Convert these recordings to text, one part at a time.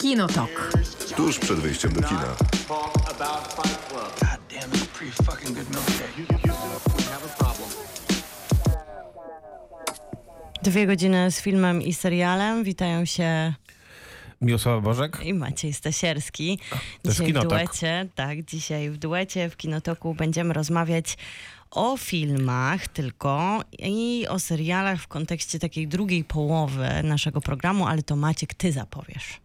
Kinotok. Tuż przed wyjściem do kina. problem. Dwie godziny z filmem i serialem. Witają się Miłosława Bożek. i Maciej Stasierski. To Dzisiaj w duecie, tak, dzisiaj w duecie w Kinotoku będziemy rozmawiać o filmach tylko i o serialach w kontekście takiej drugiej połowy naszego programu, ale to Maciek, ty zapowiesz.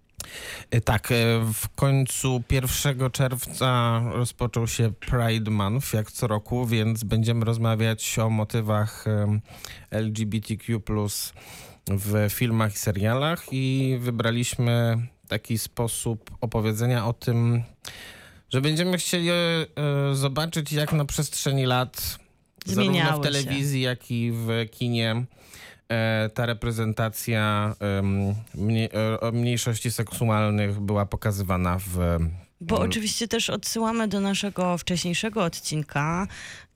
E, Tak, e, w końcu 1 czerwca rozpoczął się Pride Month, jak co roku, więc będziemy rozmawiać o motywach LGBTQ w filmach i serialach i wybraliśmy taki sposób opowiedzenia o tym, że będziemy chcieli e, zobaczyć, jak na przestrzeni lat, zarówno Zmieniały w się. telewizji, jak i w kinie, ta reprezentacja e, mniejszości seksualnych była pokazywana w. Bo oczywiście też odsyłamy do naszego wcześniejszego odcinka,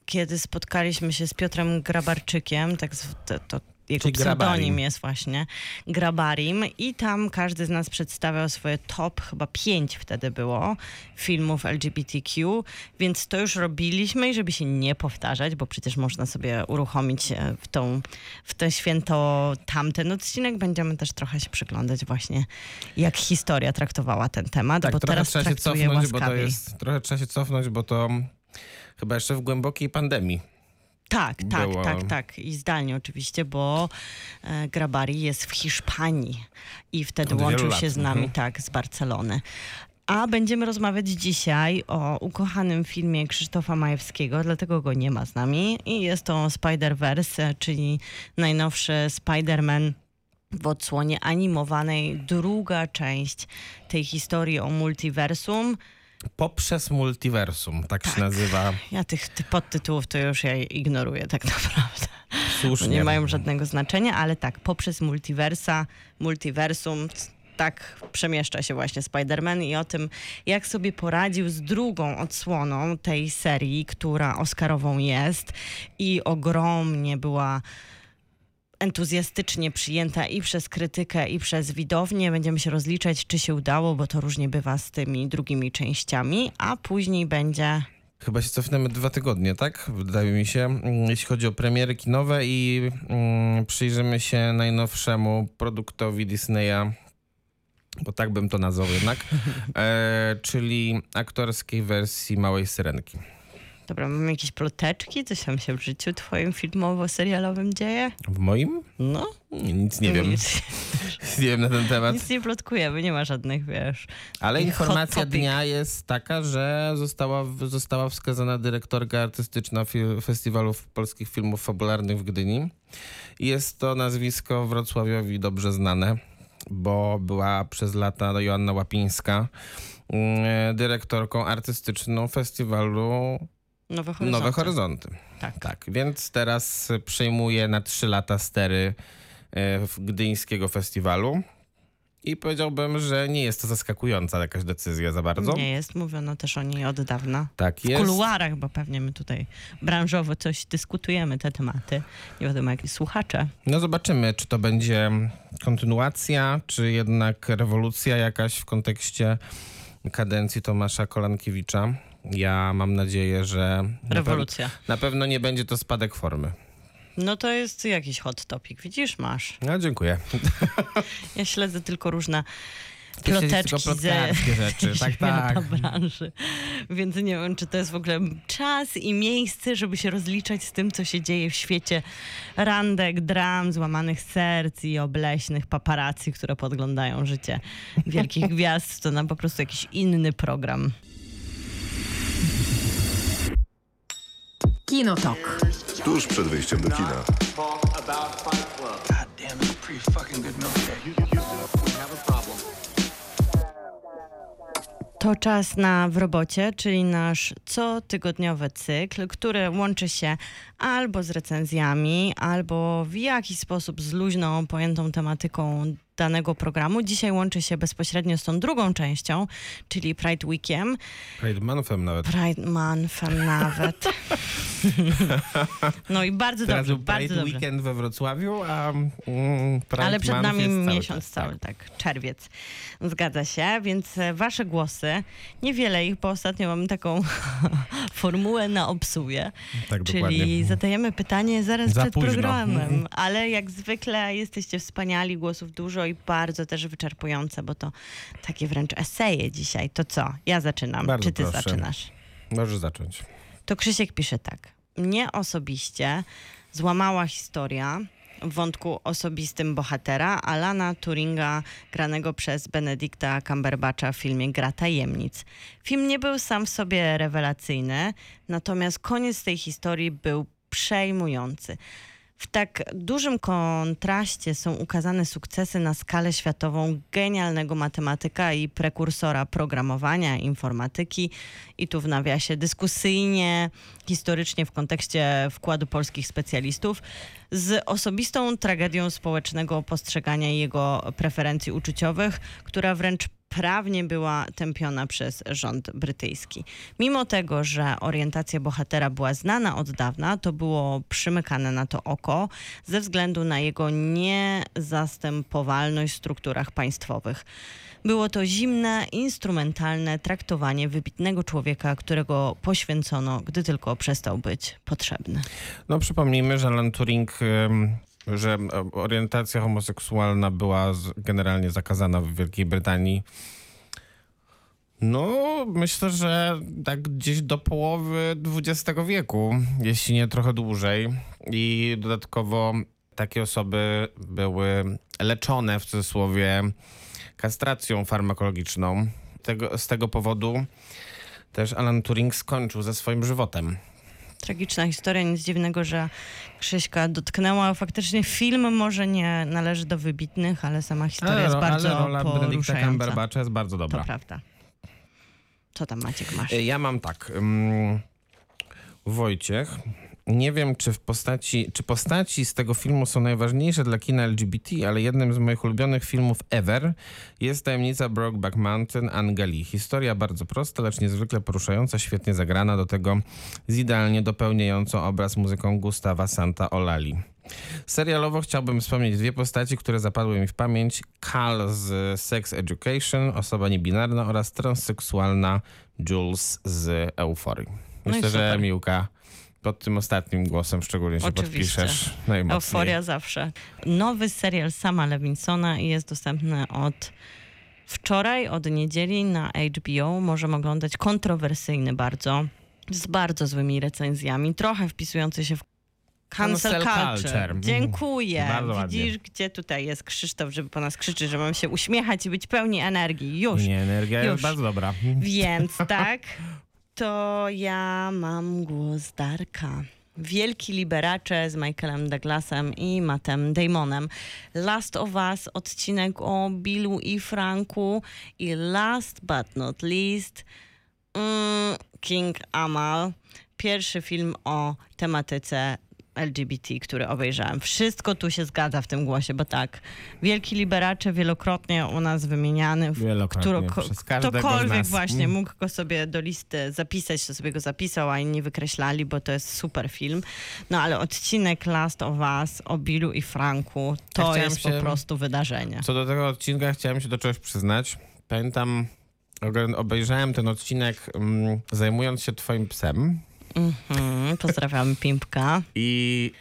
kiedy spotkaliśmy się z Piotrem Grabarczykiem, tak to, to jego Czyli pseudonim Grabarim. jest właśnie Grabarim i tam każdy z nas przedstawiał swoje top, chyba pięć wtedy było, filmów LGBTQ, więc to już robiliśmy i żeby się nie powtarzać, bo przecież można sobie uruchomić e, w, tą, w to święto tamten odcinek, będziemy też trochę się przyglądać właśnie, jak historia traktowała ten temat, Tak, bo teraz trzeba się cofnąć, bo to łaskawiej. jest. Trochę trzeba się cofnąć, bo to chyba jeszcze w głębokiej pandemii. Tak, tak, było- tak, tak. I zdalnie oczywiście, bo e, Grabari jest w Hiszpanii i wtedy Od łączył się z nami, mhm. tak, z Barcelony. A będziemy rozmawiać dzisiaj o ukochanym filmie Krzysztofa Majewskiego, dlatego go nie ma z nami. I jest to Spider-Verse, czyli najnowszy Spider-Man w odsłonie animowanej, druga część tej historii o multiversum. Poprzez multiversum, tak, Tak. się nazywa. Ja tych ty- podtytułów to już ja ignoruję tak naprawdę. Słusznie. nie mają żadnego znaczenia, ale tak, poprzez multiversa, multiversum, tak przemieszcza się właśnie Spider-Man i o tym, jak sobie poradził z drugą odsłoną tej serii, która Oscarową jest i ogromnie była entuzjastycznie przyjęta i przez krytykę, i przez widownię. Będziemy się rozliczać, czy się udało, bo to różnie bywa z tymi drugimi częściami, a później będzie Chyba się cofnęmy dwa tygodnie, tak? Wydaje mi się, mm, jeśli chodzi o premiery kinowe i mm, przyjrzymy się najnowszemu produktowi Disneya, bo tak bym to nazwał jednak, e, czyli aktorskiej wersji Małej Syrenki. Dobra, mamy jakieś ploteczki? Coś tam się w życiu twoim filmowo-serialowym dzieje? W moim? No. Nic nie wiem. Nic, Nie wiem na ten temat. nic nie plotkujemy, nie ma żadnych, wiesz. Ale informacja dnia jest taka, że została, została wskazana dyrektorka artystyczna Festiwalu Polskich Filmów Fabularnych w Gdyni. Jest to nazwisko Wrocławiowi dobrze znane, bo była przez lata Joanna Łapińska mm, dyrektorką artystyczną festiwalu Nowe horyzonty. Nowe Horyzonty. Tak. Tak, więc teraz przejmuje na trzy lata stery e, w gdyńskiego festiwalu. I powiedziałbym, że nie jest to zaskakująca jakaś decyzja za bardzo. Nie jest, mówiono też o niej od dawna. Tak W jest. kuluarach, bo pewnie my tutaj branżowo coś dyskutujemy, te tematy. Nie wiadomo, jak słuchacze. No zobaczymy, czy to będzie kontynuacja, czy jednak rewolucja jakaś w kontekście kadencji Tomasza Kolankiewicza. Ja mam nadzieję, że na, pew- Rewolucja. na pewno nie będzie to spadek formy. No to jest jakiś hot topic, widzisz, masz. No dziękuję. Ja śledzę tylko różne ploteczki ze rzeczy, tak, tak. branży. Więc nie wiem, czy to jest w ogóle czas i miejsce, żeby się rozliczać z tym, co się dzieje w świecie randek, dram, złamanych serc i obleśnych paparazzi, które podglądają życie wielkich gwiazd. To nam po prostu jakiś inny program. Kinotok. Tuż przed wyjściem do kina. To czas na w robocie, czyli nasz cotygodniowy cykl, który łączy się albo z recenzjami, albo w jakiś sposób z luźną, pojętą tematyką danego programu. Dzisiaj łączy się bezpośrednio z tą drugą częścią, czyli Pride Weekiem. Pride Monthem nawet. Pride Monthem nawet. no i bardzo Teraz dobrze, był bardzo Pride dobrze. Weekend we Wrocławiu, a mm, Pride Ale przed Month nami miesiąc cały, tak. tak. czerwiec. Zgadza się, więc e, wasze głosy, niewiele ich, bo ostatnio mamy taką formułę na obsłuję, Tak, czyli dokładnie. zadajemy pytanie zaraz Za przed późno. programem, Mhm. ale jak zwykle jesteście wspaniali, głosów dużo i bardzo też wyczerpujące, bo to takie wręcz eseje dzisiaj. To co? Ja zaczynam, Bardzo czy ty proszę. zaczynasz? Możesz zacząć. To Krzysiek pisze tak. Mnie osobiście złamała historia w wątku osobistym bohatera Alana Turinga, granego przez Benedicta Cumberbatcha w filmie Gra Tajemnic. Film nie był sam w sobie rewelacyjny, natomiast koniec tej historii był przejmujący. W tak dużym kontraście są ukazane sukcesy na skalę światową genialnego matematyka i prekursora programowania, informatyki. I tu w nawiasie dyskusyjnie, historycznie w kontekście wkładu polskich specjalistów, z osobistą tragedią społecznego postrzegania jego preferencji uczuciowych, która wręcz prawnie była tępiona przez rząd brytyjski. Mimo tego, że orientacja bohatera była znana od dawna, to było przymykane na to oko ze względu na jego niezastępowalność w strukturach państwowych. Było to zimne, instrumentalne traktowanie wybitnego człowieka, którego poświęcono, gdy tylko przestał być potrzebny. No przypomnijmy, że Alan Turing, że orientacja homoseksualna była generalnie zakazana w Wielkiej Brytanii. No, myślę, że tak gdzieś do połowy XX wieku, jeśli nie trochę dłużej. I dodatkowo takie osoby były leczone w cudzysłowie kastracją farmakologiczną. Tego, z tego powodu też Alan Turing skończył ze swoim żywotem. Tragiczna historia, nic dziwnego, że Krzyśka dotknęła. Faktycznie film może nie należy do wybitnych, ale sama historia jest ro- bardzo ale rola Benedicta poruszająca. Cumberbatcha jest bardzo To dobra. prawda. Co tam Maciek masz? Ja mam tak. ym, Wojciech, nie wiem, czy w postaci, czy postaci z tego filmu są najważniejsze dla kina LGBT, ale jednym z moich ulubionych filmów ever jest tajemnica Brokeback Mountain Angali. Historia bardzo prosta, lecz niezwykle poruszająca, świetnie zagrana, do tego z idealnie dopełniającą obraz muzyką Gustawa Santa Olali. Serialowo chciałbym wspomnieć dwie postaci, które zapadły mi w pamięć. Cal z Sex Education, osoba niebinarna oraz transseksualna Jules z Euforii. No Myślę, że super. Miłka pod tym ostatnim głosem szczególnie się Oczywiście. podpiszesz najmocniej. Euforia zawsze. Nowy serial Sama Lewinsona jest dostępny od wczoraj, od niedzieli na HBO. Możemy oglądać kontrowersyjny bardzo, z bardzo złymi recenzjami, trochę wpisujący się w cancel Cancel culture. culture. Mhm. Dziękuję. Bardzo ładnie. Widzisz, gdzie tutaj jest Krzysztof, żeby po nas krzyczyć, że mam się uśmiechać i być pełni energii. Już. Nie, energia Już. jest bardzo dobra. Więc tak, to ja mam głos Darka. Wielki liberacze z Michaelem Douglasem i Mattem Damonem. Last of Us, odcinek o Billu i Franku. I last but not least, mm, King Amal. Pierwszy film o tematyce LGBT, który obejrzałem. Wszystko tu się zgadza w tym głosie, bo tak, wielki liberacze wielokrotnie u nas wymieniany, którego- ktokolwiek nas. właśnie Mm. mógł go sobie do listy zapisać, to sobie go zapisał, a inni wykreślali, bo to jest super film. No ale odcinek Last of Us o Billu i Franku, Ja to chciałem jest się- po prostu wydarzenie. Co do tego odcinka chciałem się do czegoś przyznać. Pamiętam, obejrzałem ten odcinek mm, zajmując się twoim psem Mhm, pozdrawiam Pimpka. i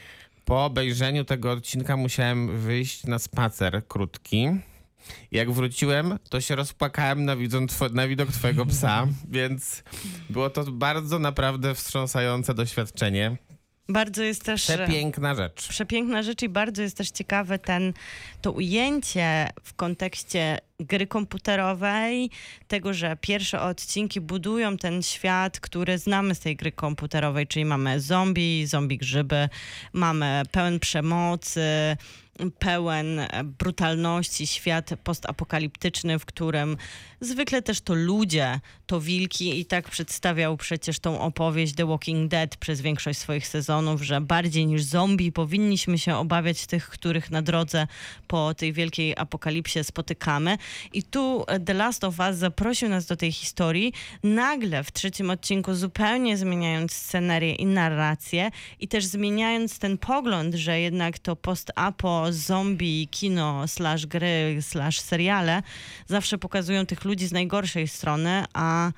po obejrzeniu tego odcinka musiałem wyjść na spacer krótki. Jak wróciłem, to się rozpłakałem na, two- na widok twojego psa, więc było to bardzo naprawdę wstrząsające doświadczenie. Bardzo jest też... Przepiękna rzecz. Przepiękna rzecz i bardzo jest też ciekawe ten, to ujęcie w kontekście gry komputerowej, tego, że pierwsze odcinki budują ten świat, który znamy z tej gry komputerowej, czyli mamy zombie, zombie grzyby, mamy pełen przemocy, pełen e, brutalności, świat postapokaliptyczny, w którym zwykle też to ludzie, to wilki i tak przedstawiał przecież tą opowieść The Walking Dead przez większość swoich sezonów, że bardziej niż zombie powinniśmy się obawiać tych, których na drodze po tej wielkiej apokalipsie spotykamy. I tu e, The Last of Us zaprosił nas do tej historii, nagle w trzecim odcinku zupełnie zmieniając scenerię i narrację i też zmieniając ten pogląd, że jednak to post-apo, zombie, kino, slash gry, slash seriale zawsze pokazują tych ludzi z najgorszej strony, a,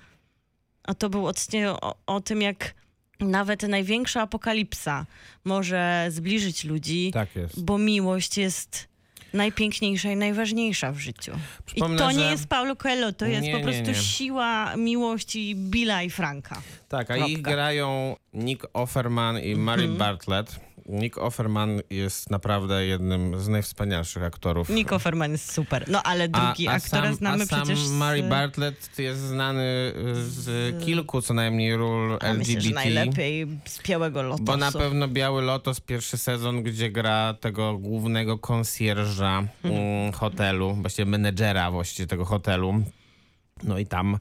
a to był odcinek o, o tym, jak nawet największa apokalipsa może zbliżyć ludzi, Tak jest. bo miłość jest najpiękniejsza i najważniejsza w życiu. Przypomnę, I to nie jest Paulo Coelho, to jest Nie, po nie, prostu nie. siła miłości Billa i Franka. Tak, a Kropka. ich grają Nick Offerman i Mary Mhm. Bartlett. Nick Offerman jest naprawdę jednym z najwspanialszych aktorów. Nico Ferman jest super. No ale drugi aktora sam, znamy a sam przecież z... Mary Bartlett jest znany z kilku co najmniej ról a myślę, że LGBT. najlepiej z Białego Lotosu. Bo na pewno Biały Lotos, pierwszy sezon, gdzie gra tego głównego konsjerża mm, hotelu, właściwie menedżera właściwie tego hotelu. No i tam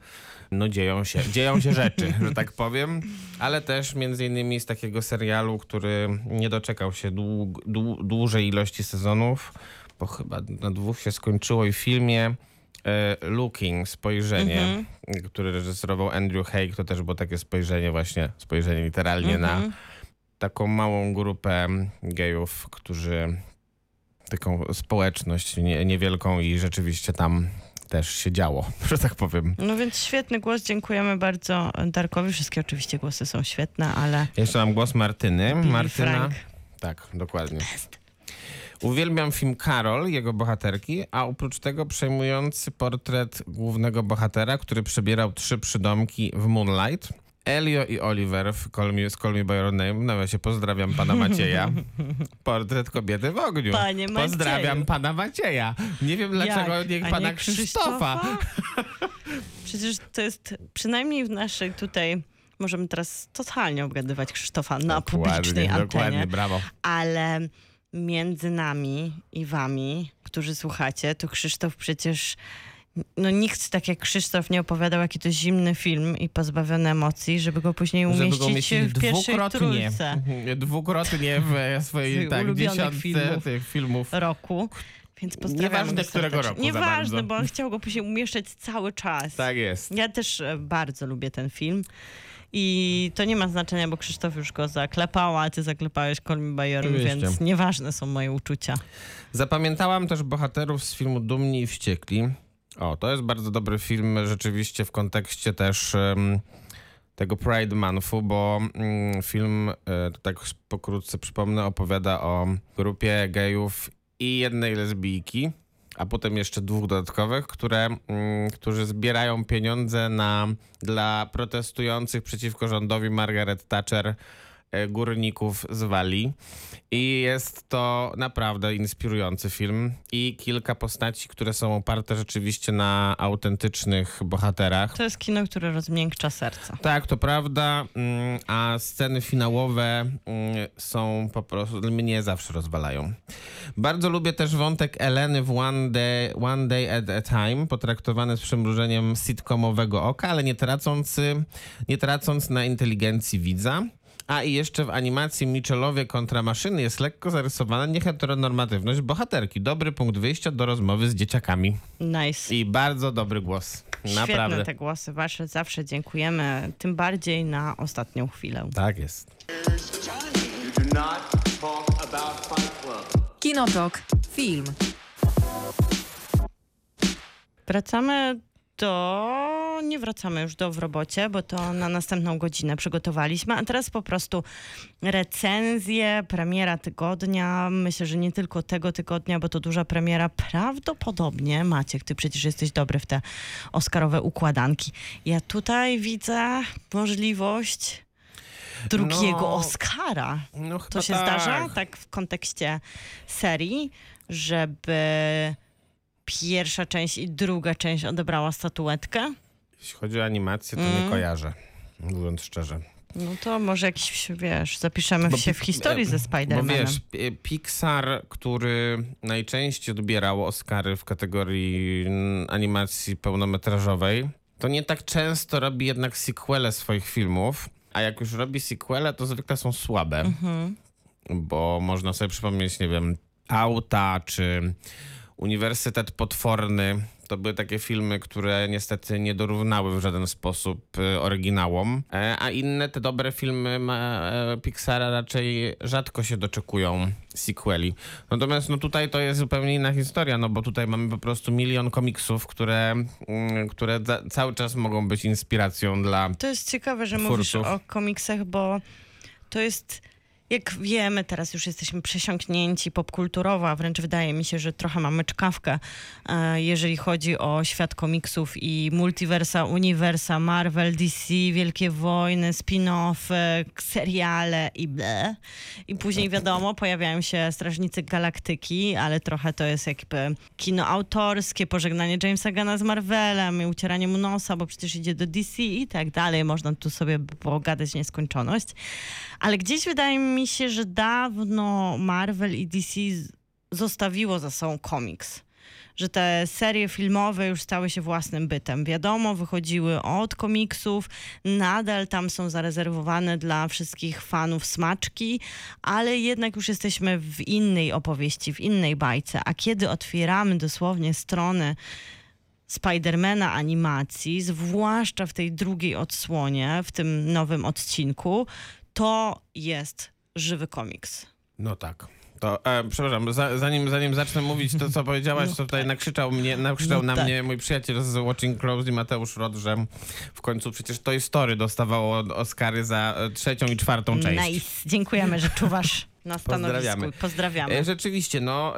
no dzieją się, dzieją się rzeczy, że tak powiem, ale też między innymi z takiego serialu, który nie doczekał się dług, dłu, dłużej ilości sezonów, bo chyba na dwóch się skończyło i w filmie e, Looking, Spojrzenie, który reżyserował Andrew Haig, to też było takie spojrzenie właśnie, spojrzenie literalnie na taką małą grupę gejów, którzy taką społeczność nie, niewielką i rzeczywiście tam też się działo, że tak powiem. No więc świetny głos, dziękujemy bardzo Darkowi. Wszystkie oczywiście głosy są świetne, ale Jeszcze mam głos Martyny. Billy Martyna. Frank. Tak, dokładnie. Uwielbiam film Karol, jego bohaterki, a oprócz tego przejmujący portret głównego bohatera, który przebierał trzy przydomki w Moonlight. Elio i Oliver w Call Me, z Call Me By Your Name. Ja się pozdrawiam pana Macieja. Portret kobiety w ogniu. Panie Macieju. Pozdrawiam pana Macieja. Nie wiem dlaczego Jak? niech pana nie Krzysztofa. Przecież to jest przynajmniej w naszej tutaj możemy teraz totalnie obgadywać Krzysztofa na publicznej Dokładnie, dokładnie, antenie. brawo. ale między nami i wami, którzy słuchacie, to Krzysztof przecież. No nikt tak jak Krzysztof nie opowiadał, jaki to zimny film i pozbawiony emocji, żeby go później Żeby umieścić, go umieścić w pierwszej dwukrotnie. trójce Dwukrotnie w swojej Swoich tak, dziesiątce filmów. tych filmów. roku. Więc pozdrawiam Nieważne, go którego roku Nieważne, bo on chciał go później umieszczać cały czas. Tak jest. Ja też e, bardzo lubię ten film. I to nie ma znaczenia, bo Krzysztof już go zaklepał, a ty zaklepałeś Name, Oczywiście. więc nieważne są moje uczucia. Zapamiętałam też bohaterów z filmu Dumni i Wściekli. O, to jest bardzo dobry film rzeczywiście w kontekście też em, tego Pride Monthu, bo mm, film, e, tak pokrótce przypomnę, opowiada o grupie gejów i jednej lesbijki, a potem jeszcze dwóch dodatkowych, które, mm, którzy zbierają pieniądze na, dla protestujących przeciwko rządowi Margaret Thatcher górników z Walii. I jest to naprawdę inspirujący film i kilka postaci, które są oparte rzeczywiście na autentycznych bohaterach. To jest kino, które rozmiękcza serce. Tak, to prawda, mm, a sceny finałowe mm, są po prostu, mnie zawsze rozwalają. Bardzo lubię też wątek Eleny w One Day, One Day at a Time, potraktowany z przymrużeniem sitcomowego oka, ale nie tracąc, y, nie tracąc na inteligencji widza. A i jeszcze w animacji Michelowie kontra maszyny jest lekko zarysowana nieheteronormatywność bohaterki. Dobry punkt wyjścia do rozmowy z dzieciakami. Nice. I bardzo dobry głos. Świetne Naprawdę. te głosy wasze, zawsze dziękujemy, tym bardziej na ostatnią chwilę. Tak jest. Kinotok. Film. Wracamy do... Nie wracamy już do w robocie, bo to na następną godzinę przygotowaliśmy, a teraz po prostu recenzje, premiera tygodnia. Myślę, że nie tylko tego tygodnia, bo to duża premiera. Prawdopodobnie, Maciek, ty przecież jesteś dobry w te oscarowe układanki. Ja tutaj widzę możliwość drugiego No, Oscara. No, To się tak. zdarza, tak w kontekście serii, żeby pierwsza część i druga część odebrała statuetkę? Jeśli chodzi o animację, to Mm. nie kojarzę, mówiąc szczerze. No to może jakiś, wiesz, zapiszemy się w historii e, ze Bo Spider-Manem. wiesz, Pi- Pixar, który najczęściej odbierał Oscary w kategorii animacji pełnometrażowej, to nie tak często robi jednak sequele swoich filmów, a jak już robi sequele, to zwykle są słabe. Mhm. Bo można sobie przypomnieć, nie wiem, Auta czy Uniwersytet Potworny. To były takie filmy, które niestety nie dorównały w żaden sposób y, oryginałom, e, a inne te dobre filmy e, Pixara raczej rzadko się doczekują sequeli. Natomiast no tutaj to jest zupełnie inna historia, no bo tutaj mamy po prostu milion komiksów, które, mm, które cały czas mogą być inspiracją dla To jest ciekawe, że mówisz twórców. o komiksach, bo to jest, jak wiemy, teraz już jesteśmy przesiąknięci popkulturowo, a wręcz wydaje mi się, że trochę mamy czkawkę, e, jeżeli chodzi o świat komiksów i multiversa, uniwersa, Marvel, DC, Wielkie Wojny, spin-offy, seriale i ble. I później wiadomo, pojawiają się Strażnicy Galaktyki, ale trochę to jest jakby kino autorskie, pożegnanie Jamesa Gana z Marvelem i ucieranie mu nosa, bo przecież idzie do DC i tak dalej. Można tu sobie pogadać nieskończoność. Ale gdzieś wydaje mi się, że dawno Marvel i DC zostawiło za sobą komiks. Że te serie filmowe już stały się własnym bytem. Wiadomo, wychodziły od komiksów, nadal tam są zarezerwowane dla wszystkich fanów smaczki, ale jednak już jesteśmy w innej opowieści, w innej bajce. A kiedy otwieramy dosłownie strony Spidermana animacji, zwłaszcza w tej drugiej odsłonie, w tym nowym odcinku, to jest żywy komiks. No tak. To, e, przepraszam, za, zanim, zanim zacznę mówić to, co powiedziałaś, to tutaj nakrzyczał, mnie, nakrzyczał No na tak. mnie mój przyjaciel z Watching Closely, Mateusz Rod, że w końcu przecież Toy Story dostawało Oscary za e, trzecią i czwartą część. Nice. Dziękujemy, że czuwasz na stanowisku. Pozdrawiamy. Pozdrawiamy. E, Rzeczywiście, no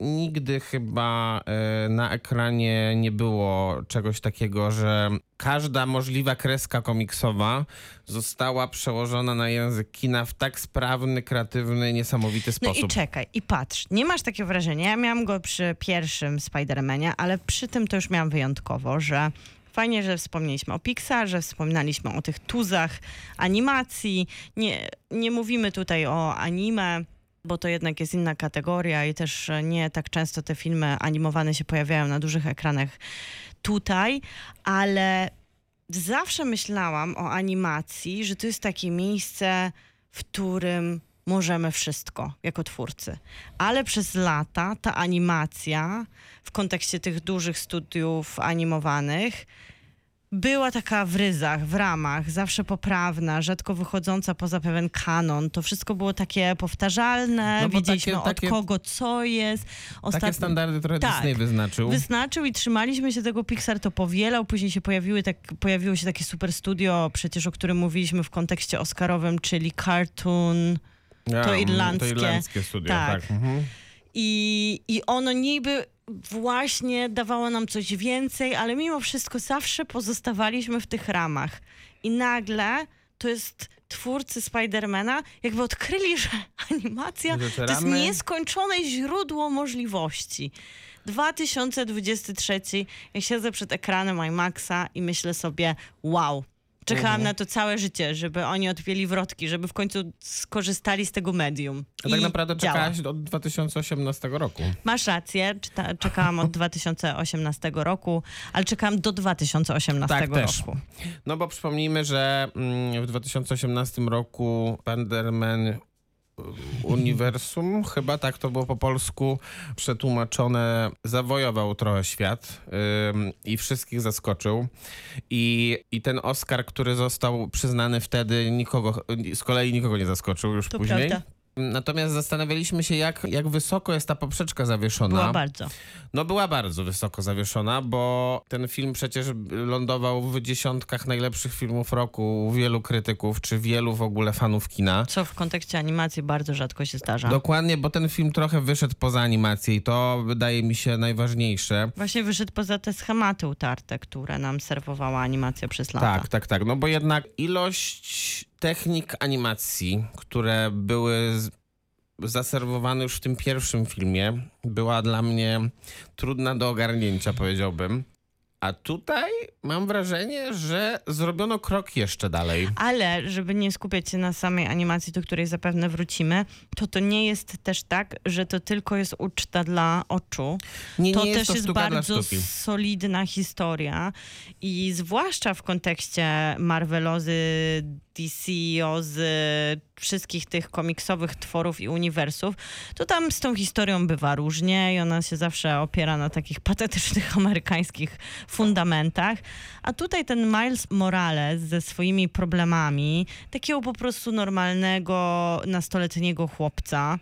nigdy chyba e, na ekranie nie było czegoś takiego, że każda możliwa kreska komiksowa została przełożona na język kina w tak sprawny, kreatywny, niesamowity No sposób. i czekaj, i patrz, nie masz takiego wrażenia, ja miałam go przy pierwszym Spider-Manie, ale przy tym to już miałam wyjątkowo, że fajnie, że wspomnieliśmy o Pixarze, wspominaliśmy o tych tuzach animacji, nie, nie mówimy tutaj o anime, bo to jednak jest inna kategoria i też nie tak często te filmy animowane się pojawiają na dużych ekranach tutaj, ale zawsze myślałam o animacji, że to jest takie miejsce, w którym możemy wszystko jako twórcy. Ale przez lata ta animacja w kontekście tych dużych studiów animowanych była taka w ryzach, w ramach, zawsze poprawna, rzadko wychodząca poza pewien kanon. To wszystko było takie powtarzalne, No bo wiedzieliśmy takie- takie- od kogo co jest. Takie Ostatnio- standardy trochę Tak. Disney wyznaczył. Wyznaczył i trzymaliśmy się tego. Pixar to powielał. Później się pojawiły tak, pojawiło się takie super studio, przecież o którym mówiliśmy w kontekście oscarowym, czyli Cartoon. Ja, to irlandzkie. To irlandzkie studio, Tak. tak. Mhm. I, I ono niby właśnie dawało nam coś więcej, ale mimo wszystko zawsze pozostawaliśmy w tych ramach. I nagle to jest twórcy Spidermana jakby odkryli, że animacja to jest nieskończone źródło możliwości. 2023, ja siedzę przed ekranem IMAXa i myślę sobie, wow, czekałam Mhm. na to całe życie, żeby oni odpięli wrotki, żeby w końcu skorzystali z tego medium. A tak naprawdę działa. czekałaś od 2018 roku. Masz rację, czyta, czekałam od 2018 roku, ale czekałam do 2018 Tak, też. roku. No bo przypomnijmy, że mm, w 2018 roku Spider-Man Uniwersum, chyba tak to było po polsku przetłumaczone, zawojował trochę świat ym, i wszystkich zaskoczył. I, I ten Oscar, który został przyznany wtedy, nikogo, z kolei nikogo nie zaskoczył już To później. prawda. Natomiast zastanawialiśmy się, jak, jak wysoko jest ta poprzeczka zawieszona. Była bardzo. No była bardzo wysoko zawieszona, bo ten film przecież lądował w dziesiątkach najlepszych filmów roku u wielu krytyków, czy wielu w ogóle fanów kina. Co w kontekście animacji bardzo rzadko się zdarza. Dokładnie, bo ten film trochę wyszedł poza animację i to wydaje mi się najważniejsze. Właśnie wyszedł poza te schematy utarte, które nam serwowała animacja przez lata. Tak, tak, tak. No bo jednak ilość technik animacji, które były zaserwowane już w tym pierwszym filmie, była dla mnie trudna do ogarnięcia, powiedziałbym. A tutaj mam wrażenie, że zrobiono krok jeszcze dalej. Ale żeby nie skupiać się na samej animacji, do której zapewne wrócimy, to to nie jest też tak, że to tylko jest uczta dla oczu. Nie, to nie jest też to jest sztuka dla bardzo solidna historia i zwłaszcza w kontekście Marvelozy, DCozy, wszystkich tych komiksowych tworów i uniwersów, to tam z tą historią bywa różnie i ona się zawsze opiera na takich patetycznych amerykańskich fundamentach. A tutaj ten Miles Morales ze swoimi problemami, takiego po prostu normalnego, nastoletniego chłopca,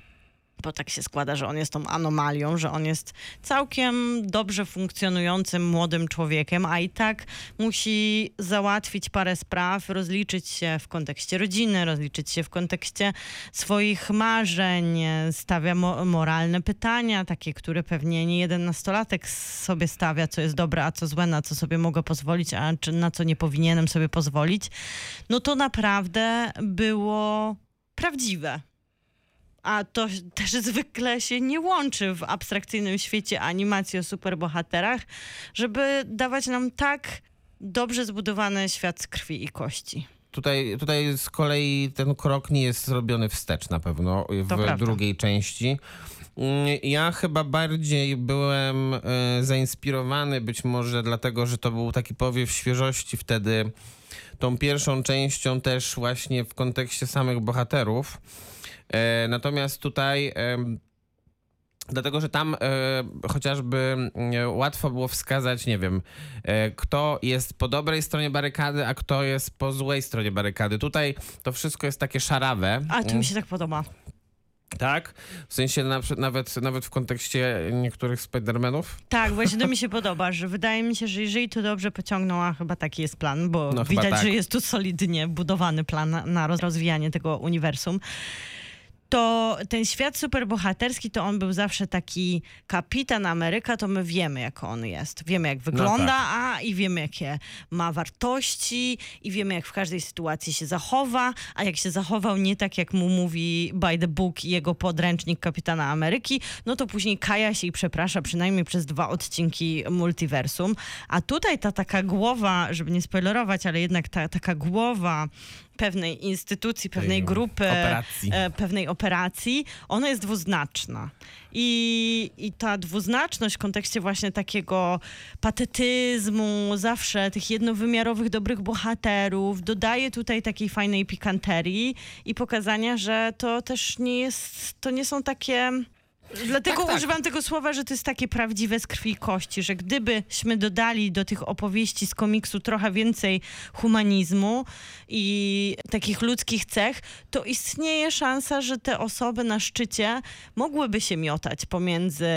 bo tak się składa, że on jest tą anomalią, że on jest całkiem dobrze funkcjonującym młodym człowiekiem, a i tak musi załatwić parę spraw, rozliczyć się w kontekście rodziny, rozliczyć się w kontekście swoich marzeń, stawia mo- moralne pytania, takie, które pewnie nie jeden nastolatek sobie stawia, co jest dobre, a co złe, na co sobie mogę pozwolić, a czy na co nie powinienem sobie pozwolić. No to naprawdę było prawdziwe. A to też zwykle się nie łączy w abstrakcyjnym świecie animacji o superbohaterach, żeby dawać nam tak dobrze zbudowany świat z krwi i kości. Tutaj, tutaj z kolei ten krok nie jest zrobiony wstecz na pewno w drugiej części. Mm, Ja chyba bardziej byłem e, zainspirowany, być może dlatego, że to był taki powiew świeżości wtedy, tą pierwszą częścią też właśnie w kontekście samych bohaterów. E, Natomiast tutaj Dlatego, że tam e, chociażby e, łatwo było wskazać, nie wiem, e, kto jest po dobrej stronie barykady, a kto jest po złej stronie barykady. Tutaj to wszystko jest takie szarawe. A to mi się tak podoba. Tak? W sensie na, nawet, nawet w kontekście niektórych Spider-Manów. Tak, właśnie to mi się podoba, że wydaje mi się, że jeżeli to dobrze pociągną, a chyba taki jest plan, bo No, widać, tak. że jest tu solidnie budowany plan na, na roz- rozwijanie tego uniwersum. To ten świat superbohaterski, to on był zawsze taki kapitan Ameryka, to my wiemy, jak on jest. Wiemy, jak wygląda, tak. a i wiemy, jakie ma wartości, i wiemy, jak w każdej sytuacji się zachowa, a jak się zachował nie tak, jak mu mówi by the book jego podręcznik kapitana Ameryki, no to później kaja się i przeprasza przynajmniej przez dwa odcinki multiversum. A tutaj ta taka głowa, żeby nie spoilerować, ale jednak ta taka głowa pewnej instytucji, pewnej grupy, operacji. e, pewnej operacji, ona jest dwuznaczna. I, I ta dwuznaczność w kontekście właśnie takiego patetyzmu, zawsze tych jednowymiarowych, dobrych bohaterów, dodaje tutaj takiej fajnej pikanterii i pokazania, że to też nie jest, to nie są takie... Dlatego Tak, tak. używam tego słowa, że to jest takie prawdziwe z krwi i kości, że gdybyśmy dodali do tych opowieści z komiksu trochę więcej humanizmu i takich ludzkich cech, to istnieje szansa, że te osoby na szczycie mogłyby się miotać pomiędzy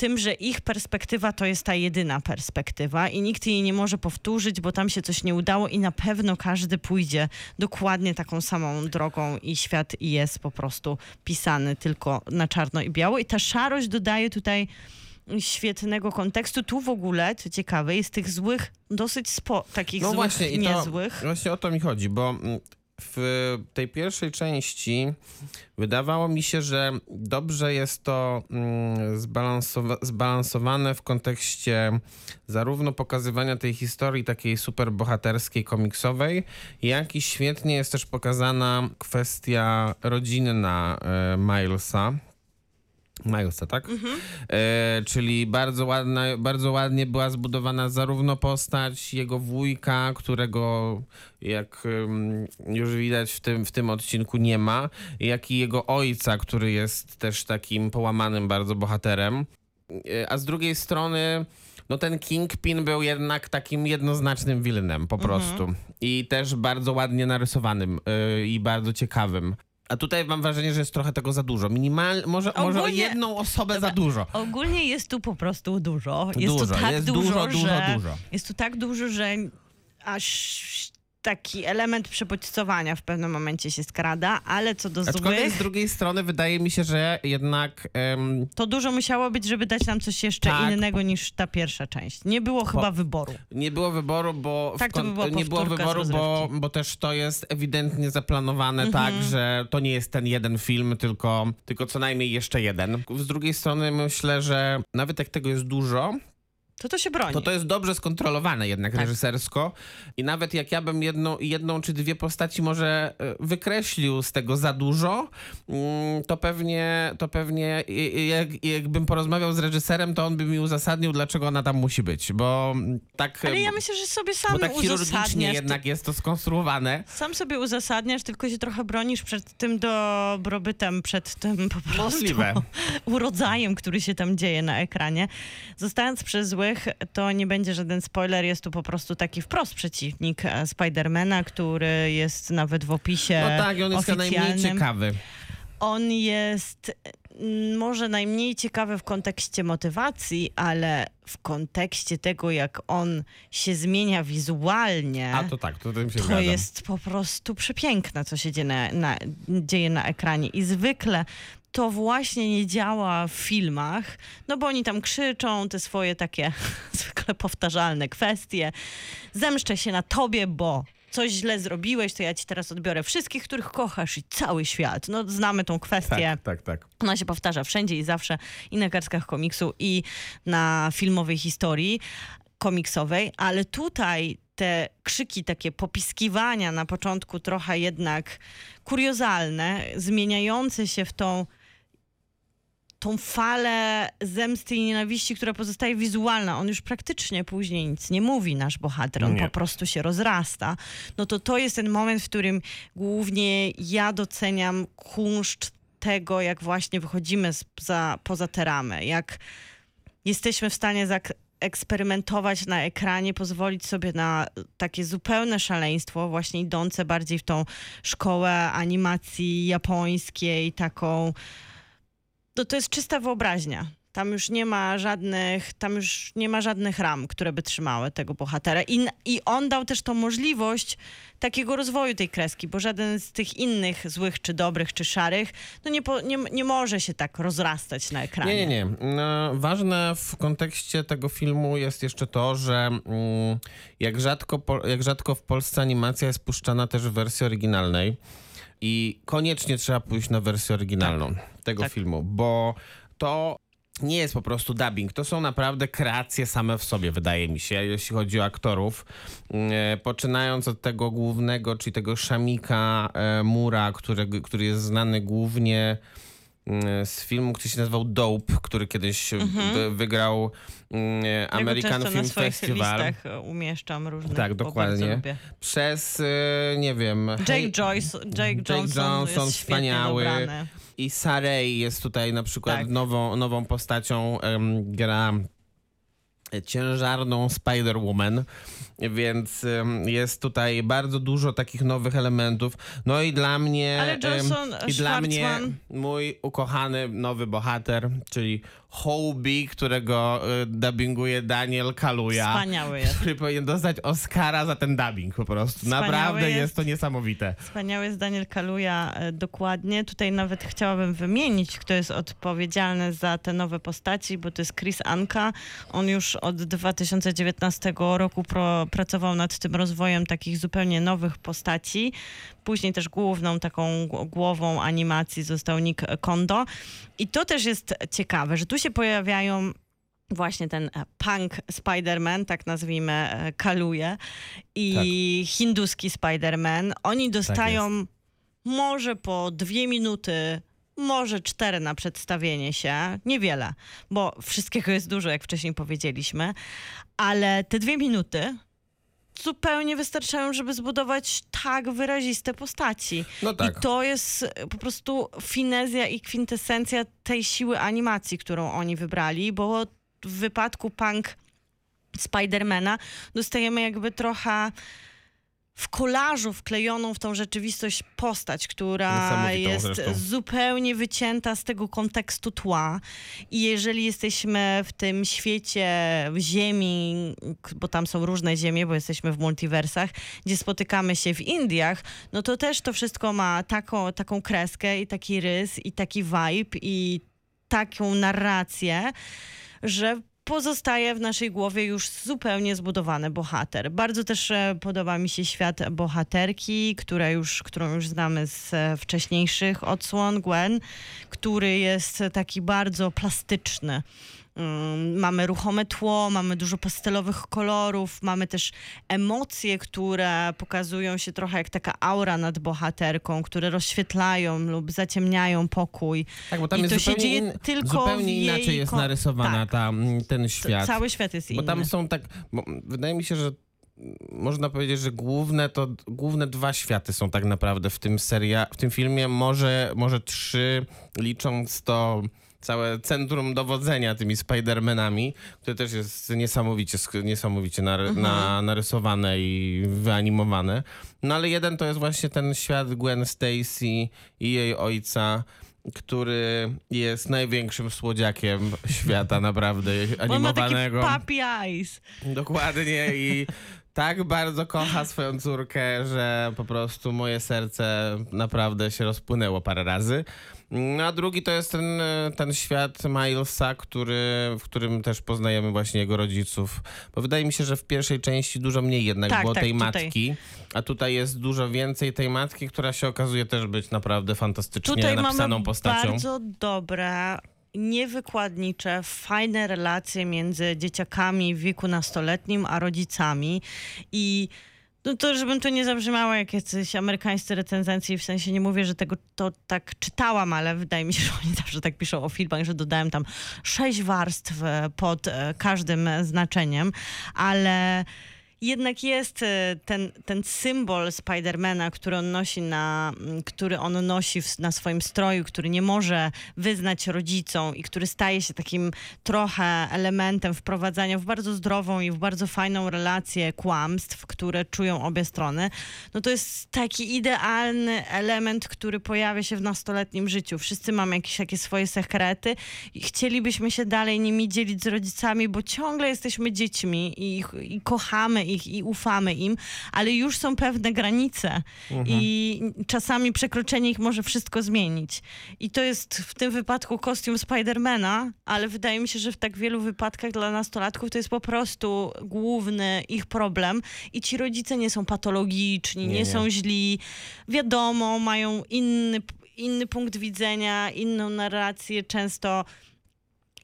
tym, że ich perspektywa to jest ta jedyna perspektywa i nikt jej nie może powtórzyć, bo tam się coś nie udało i na pewno każdy pójdzie dokładnie taką samą drogą i świat jest po prostu pisany tylko na czarno i biało i ta szarość dodaje tutaj świetnego kontekstu. Tu w ogóle, co ciekawe, jest tych złych dosyć spo, takich No złych, właśnie, i to, niezłych. właśnie o to mi chodzi, bo mm, w tej pierwszej części wydawało mi się, że dobrze jest to mm, zbalansowa- zbalansowane w kontekście zarówno pokazywania tej historii takiej super bohaterskiej, komiksowej, jak i świetnie jest też pokazana kwestia rodzinna e, Milesa. Milesa, tak? E, czyli bardzo, ładna, bardzo ładnie była zbudowana zarówno postać jego wujka, którego jak ym, już widać w tym, w tym odcinku nie ma, jak i jego ojca, który jest też takim połamanym bardzo bohaterem. E, A z drugiej strony, no ten Kingpin był jednak takim jednoznacznym wilenem po prostu. I też bardzo ładnie narysowanym y, i bardzo ciekawym. A tutaj mam wrażenie, że jest trochę tego za dużo. Minimal, może, może o Ogólnie- jedną osobę za dużo. Ogólnie jest tu po prostu dużo. Jest Dużo, tu tak jest dużo, dużo, dużo, że, dużo. Jest tu tak dużo, że aż taki element przebodźcowania w pewnym momencie się skrada, ale co do Aczkolwiek złych, z drugiej strony wydaje mi się, że jednak to dużo musiało być, żeby dać nam coś jeszcze Tak. innego niż ta pierwsza część. Nie było chyba wyboru. nie było wyboru, bo Tak, to by była nie było wyboru, bo, bo też to jest ewidentnie zaplanowane tak, że to nie jest ten jeden film, tylko, tylko co najmniej jeszcze jeden. Z drugiej strony myślę, że nawet jak tego jest dużo, To to się broni. to to jest dobrze skontrolowane jednak Tak. reżysersko i nawet jak ja bym jedną, jedną czy dwie postaci może e, wykreślił z tego za dużo, mm, to pewnie, to pewnie jak, jakbym porozmawiał z reżyserem, to on by mi uzasadnił, dlaczego ona tam musi być, bo mm, tak... Ale ja myślę, że sobie sam bo tak chirurgicznie jednak jest to skonstruowane. Sam sobie uzasadniasz, tylko się trochę bronisz przed tym dobrobytem, przed tym po prostu Możliwe. urodzajem, który się tam dzieje na ekranie. Zostając przy złych, to nie będzie żaden spoiler, jest tu po prostu taki wprost przeciwnik e, Spidermana, który jest nawet w opisie No tak, i on jest najmniej ciekawy. On jest mm, może najmniej ciekawy w kontekście motywacji, ale w kontekście tego, jak on się zmienia wizualnie. A to tak, to tym się To zgadzam. jest po prostu przepiękne, co się dzieje na, na, dzieje na ekranie. I zwykle to właśnie nie działa w filmach, no bo oni tam krzyczą te swoje takie zwykle powtarzalne kwestie. Zemszczę się na tobie, bo coś źle zrobiłeś, to ja ci teraz odbiorę wszystkich, których kochasz i cały świat. No znamy tą kwestię. Tak, tak, tak. Ona się powtarza wszędzie i zawsze i na kartkach komiksu, i na filmowej historii komiksowej, ale tutaj te krzyki, takie popiskiwania na początku trochę jednak kuriozalne, zmieniające się w tą tą falę zemsty i nienawiści, która pozostaje wizualna. On już praktycznie później nic nie mówi, nasz bohater. On Nie. po prostu się rozrasta. No to to jest ten moment, w którym głównie ja doceniam kunszt tego, jak właśnie wychodzimy za, poza tę ramę. Jak jesteśmy w stanie zak- eksperymentować na ekranie, pozwolić sobie na takie zupełne szaleństwo, właśnie idące bardziej w tą szkołę animacji japońskiej, taką to, to jest czysta wyobraźnia. Tam już nie ma żadnych, tam już nie ma żadnych ram, które by trzymały tego bohatera. I, I on dał też tą możliwość takiego rozwoju tej kreski, bo żaden z tych innych złych, czy dobrych, czy szarych, no nie, po, nie, nie może się tak rozrastać na ekranie. Nie, nie, nie. No, ważne w kontekście tego filmu jest jeszcze to, że mm, jak, rzadko, jak rzadko w Polsce animacja jest puszczana też w wersji oryginalnej i koniecznie trzeba pójść na wersję oryginalną tego Tak. filmu, bo to nie jest po prostu dubbing. To są naprawdę kreacje same w sobie, wydaje mi się, jeśli chodzi o aktorów. E, Poczynając od tego głównego, czyli tego szamika e, Mura, którego, który jest znany głównie mm, z filmu, który się nazywał Dope, który kiedyś wy, wygrał mm, Ja American Film Festival. e, umieszczam różne. Tak, dokładnie. Przez, e, nie wiem... Jake Joyce, Jake Jake Johnson, Johnson, jest wspaniały. dobrany. I Sarej jest tutaj na przykład Tak. nową, nową postacią, em, gra ciężarną Spider-Woman, więc jest tutaj bardzo dużo takich nowych elementów. No i dla mnie... Ale Johnson, I dla mnie mój ukochany nowy bohater, czyli Hobie, którego y, dubbinguje Daniel Kaluja. Wspaniały jest. Który powinien dostać Oscara za ten dubbing po prostu. Wspaniały Naprawdę jest. jest. to niesamowite. Wspaniały jest Daniel Kaluja, e, dokładnie. Tutaj nawet chciałabym wymienić, kto jest odpowiedzialny za te nowe postaci, bo to jest Chris Anka. On już od 2019 roku pro, pracował nad tym rozwojem takich zupełnie nowych postaci. Później też główną taką głową animacji został Nick Kondo. I to też jest ciekawe, że tu się pojawiają właśnie ten e, punk Spider-Man, tak nazwijmy, e, Kaluje i hinduski Spider-Man. Oni dostają może po dwie minuty, może cztery na przedstawienie się. Niewiele, bo wszystkiego jest dużo, jak wcześniej powiedzieliśmy, ale te dwie minuty zupełnie wystarczają, żeby zbudować tak wyraziste postaci. No tak. I to jest e, po prostu finezja i kwintesencja tej siły animacji, którą oni wybrali, bo w wypadku Punk Spidermana dostajemy jakby trochę w kolażu wklejoną w tą rzeczywistość postać, która jest zresztą. zupełnie wycięta z tego kontekstu tła. I jeżeli jesteśmy w tym świecie ziemi, k- bo tam są różne ziemie, bo jesteśmy w multiversach, gdzie spotykamy się w Indiach, no to też to wszystko ma taką, taką kreskę i taki rys i taki vibe i taką narrację, że pozostaje w naszej głowie już zupełnie zbudowany bohater. Bardzo też e, podoba mi się świat bohaterki, która już, którą już znamy z e, wcześniejszych odsłon, Gwen, który jest taki bardzo plastyczny. Mamy ruchome tło, mamy dużo pastelowych kolorów, mamy też emocje, które pokazują się trochę jak taka aura nad bohaterką, które rozświetlają lub zaciemniają pokój. Tak, bo tam I jest to się zupełnie, dzieje in, tylko zupełnie inaczej jest narysowana tak. ta, mm, ten świat. Cały świat jest inny. Bo tam są tak, wydaje mi się, że można powiedzieć, że główne to główne dwa światy są tak naprawdę w tym seria, w tym filmie, może, może trzy, licząc to całe centrum dowodzenia tymi Spider-Manami, które też jest niesamowicie, niesamowicie nar- na, narysowane i wyanimowane. No ale jeden to jest właśnie ten świat Gwen Stacy i jej ojca, który jest największym słodziakiem świata naprawdę on ma animowanego. puppy eyes. Dokładnie i tak bardzo kocha swoją córkę, że po prostu moje serce naprawdę się rozpłynęło parę razy. No, a drugi to jest ten, ten świat Milesa, który, w którym też poznajemy właśnie jego rodziców. Bo wydaje mi się, że w pierwszej części dużo mniej jednak Tak, było tak, tej tutaj. matki, a tutaj jest dużo więcej tej matki, która się okazuje też być naprawdę fantastycznie Tutaj napisaną mamy postacią. bardzo dobre, niewykładnicze, fajne relacje między dzieciakami w wieku nastoletnim a rodzicami i no to, żebym tu nie zabrzmiała jak jacyś amerykańscy recenzencji, w sensie nie mówię, że tego to tak czytałam, ale wydaje mi się, że oni zawsze tak piszą o filmach, że dodałem tam sześć warstw e, pod e, każdym e, znaczeniem, ale jednak jest e, ten, ten symbol Spidermana, który on nosi na, m, który on nosi w, na swoim stroju, który nie może wyznać rodzicom i który staje się takim trochę elementem wprowadzania w bardzo zdrową i w bardzo fajną relację kłamstw, które czują obie strony, no to jest taki idealny element, który pojawia się w nastoletnim życiu. Wszyscy mamy jakieś takie swoje sekrety i chcielibyśmy się dalej nimi dzielić z rodzicami, bo ciągle jesteśmy dziećmi i, i kochamy ich i ufamy im, ale już są pewne granice i czasami przekroczenie ich może wszystko zmienić. I to jest w tym wypadku kostium Spidermana, ale wydaje mi się, że w tak wielu wypadkach dla nastolatków to jest po prostu główny ich problem i ci rodzice nie są patologiczni, nie, Nie, nie. są źli. Wiadomo, mają inny, inny punkt widzenia, inną narrację, często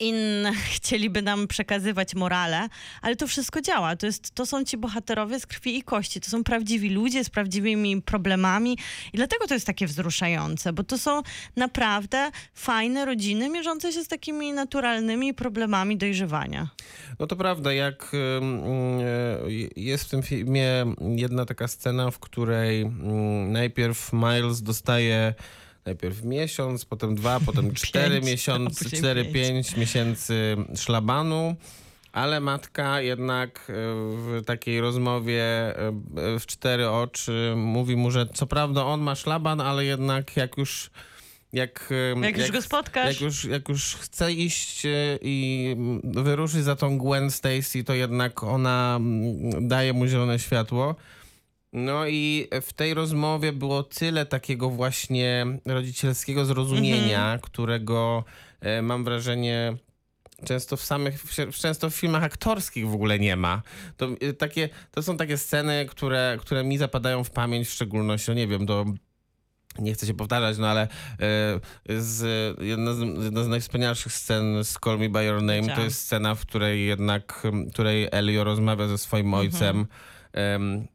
inne chcieliby nam przekazywać morale, ale to wszystko działa. To, jest, to są ci bohaterowie z krwi i kości. To są prawdziwi ludzie z prawdziwymi problemami i dlatego to jest takie wzruszające, bo to są naprawdę fajne rodziny mierzące się z takimi naturalnymi problemami dojrzewania. No to prawda, jak y, jest w tym filmie jedna taka scena, w której ym, najpierw Miles dostaje najpierw miesiąc, potem dwa, potem cztery miesiące, cztery, pięć. miesięcy szlabanu. Ale matka jednak y, w takiej rozmowie y, w cztery oczy mówi mu, że co prawda on ma szlaban, ale jednak jak już jak, ym, Jak już go spotkasz. jak już, jak już chce iść e, i wyruszyć za tą Gwen Stacy, to jednak ona mm, daje mu zielone światło. No i w tej rozmowie było tyle takiego właśnie rodzicielskiego zrozumienia, Mhm. którego e, mam wrażenie często w samych, w- często w filmach aktorskich w ogóle nie ma. To, e, takie, to są takie sceny, które, które mi zapadają w pamięć w szczególności, no nie wiem, do nie chcę się powtarzać, no ale e, z, jedna, z, jedna z najwspanialszych scen z Call Me By Your Name to jest scena, w której jednak, której Elio rozmawia ze swoim ojcem em,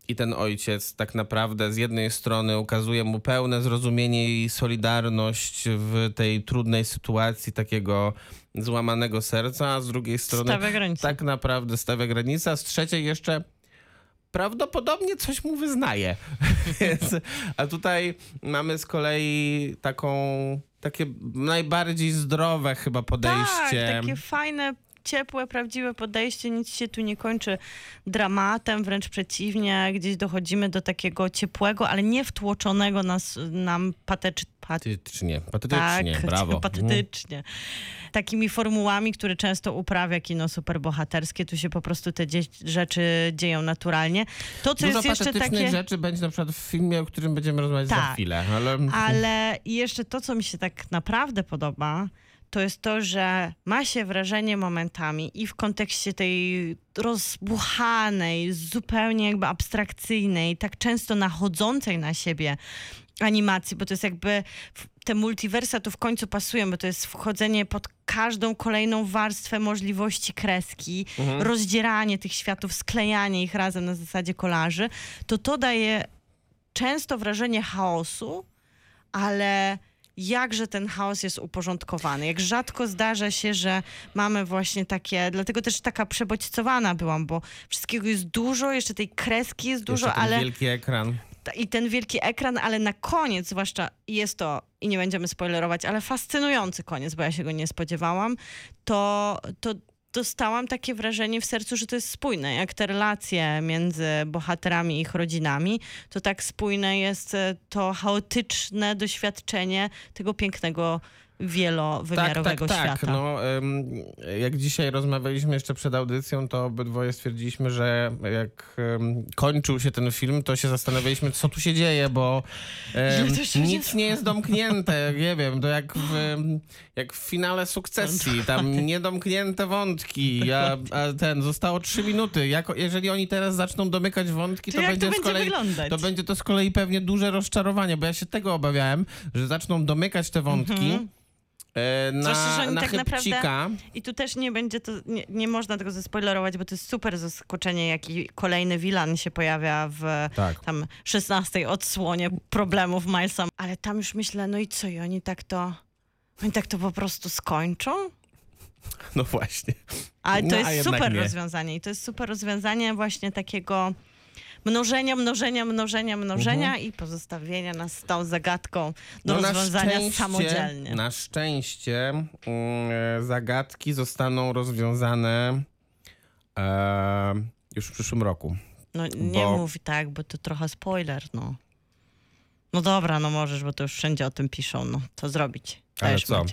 i ten ojciec tak naprawdę z jednej strony ukazuje mu pełne zrozumienie i solidarność w tej trudnej sytuacji takiego złamanego serca, a z drugiej strony tak naprawdę stawia granicę, a z trzeciej jeszcze prawdopodobnie coś mu wyznaje. Więc, a tutaj mamy z kolei taką, takie najbardziej zdrowe chyba podejście. Tak, takie fajne, ciepłe, prawdziwe podejście. Nic się tu nie kończy dramatem, wręcz przeciwnie. Gdzieś dochodzimy do takiego ciepłego, ale nie wtłoczonego nas, nam patecz, pat, Patetycznie, patetycznie, tak, brawo. Mhm. patetycznie. Takimi formułami, które często uprawia kino superbohaterskie. Tu się po prostu te dzie- rzeczy dzieją naturalnie. To, co Dużo jest jeszcze patetycznych takie... rzeczy będzie na przykład w filmie, o którym będziemy rozmawiać za Tak. chwilę. Ale, Ale jeszcze to, co mi się tak naprawdę podoba, to jest to, że ma się wrażenie momentami i w kontekście tej rozbuchanej, zupełnie jakby abstrakcyjnej, tak często nachodzącej na siebie animacji, bo to jest jakby te multiversa tu w końcu pasują, bo to jest wchodzenie pod każdą kolejną warstwę możliwości kreski, rozdzieranie tych światów, sklejanie ich razem na zasadzie kolaży, to to daje często wrażenie chaosu, ale jakże ten chaos jest uporządkowany. Jak rzadko zdarza się, że mamy właśnie takie, dlatego też taka przebodźcowana byłam, bo wszystkiego jest dużo, jeszcze tej kreski jest dużo, Jeszcze ten ale wielki ekran. i ten wielki ekran, ale na koniec, zwłaszcza jest to, i nie będziemy spoilerować, ale fascynujący koniec, bo ja się go nie spodziewałam, to, to dostałam takie wrażenie w sercu, że to jest spójne. Jak te relacje między bohaterami i ich rodzinami, to tak spójne jest e, to chaotyczne doświadczenie tego pięknego, wielowymiarowego tak, tak, tak. świata. No, jak dzisiaj rozmawialiśmy jeszcze przed audycją, to obydwoje stwierdziliśmy, że jak kończył się ten film, to się zastanawialiśmy, co tu się dzieje, bo nic nie jest domknięte. Nie wiem, to jak w, jak w finale sukcesji, tam niedomknięte wątki, a, a ten, zostało trzy minuty. Jak, jeżeli oni teraz zaczną domykać wątki, To to, będzie to z będzie kolei to będzie to z kolei pewnie duże rozczarowanie, bo ja się tego obawiałem, że zaczną domykać te wątki. e, Na, Zwłaszcza, że oni na tak naprawdę- chybcika. I tu też nie będzie to, nie, nie można tego zespoilerować, bo to jest super zaskoczenie, jaki kolejny wilan się pojawia w Tak. tam 16 odsłonie problemów Milesa. Ale tam już myślę, no i co, i oni tak to, oni tak to po prostu skończą? No właśnie. Ale to No, jest super nie. rozwiązanie i to jest super rozwiązanie właśnie takiego mnożenia, mnożenia, mnożenia, mnożenia i pozostawienia nas z tą zagadką do Mhm. No, rozwiązania samodzielnie. Na szczęście mm, zagadki zostaną rozwiązane e, już w przyszłym roku. No nie Bo- mów tak, bo to trochę spoiler, no. No dobra, no możesz, bo to już wszędzie o tym piszą, no. Co zrobić? Ale co?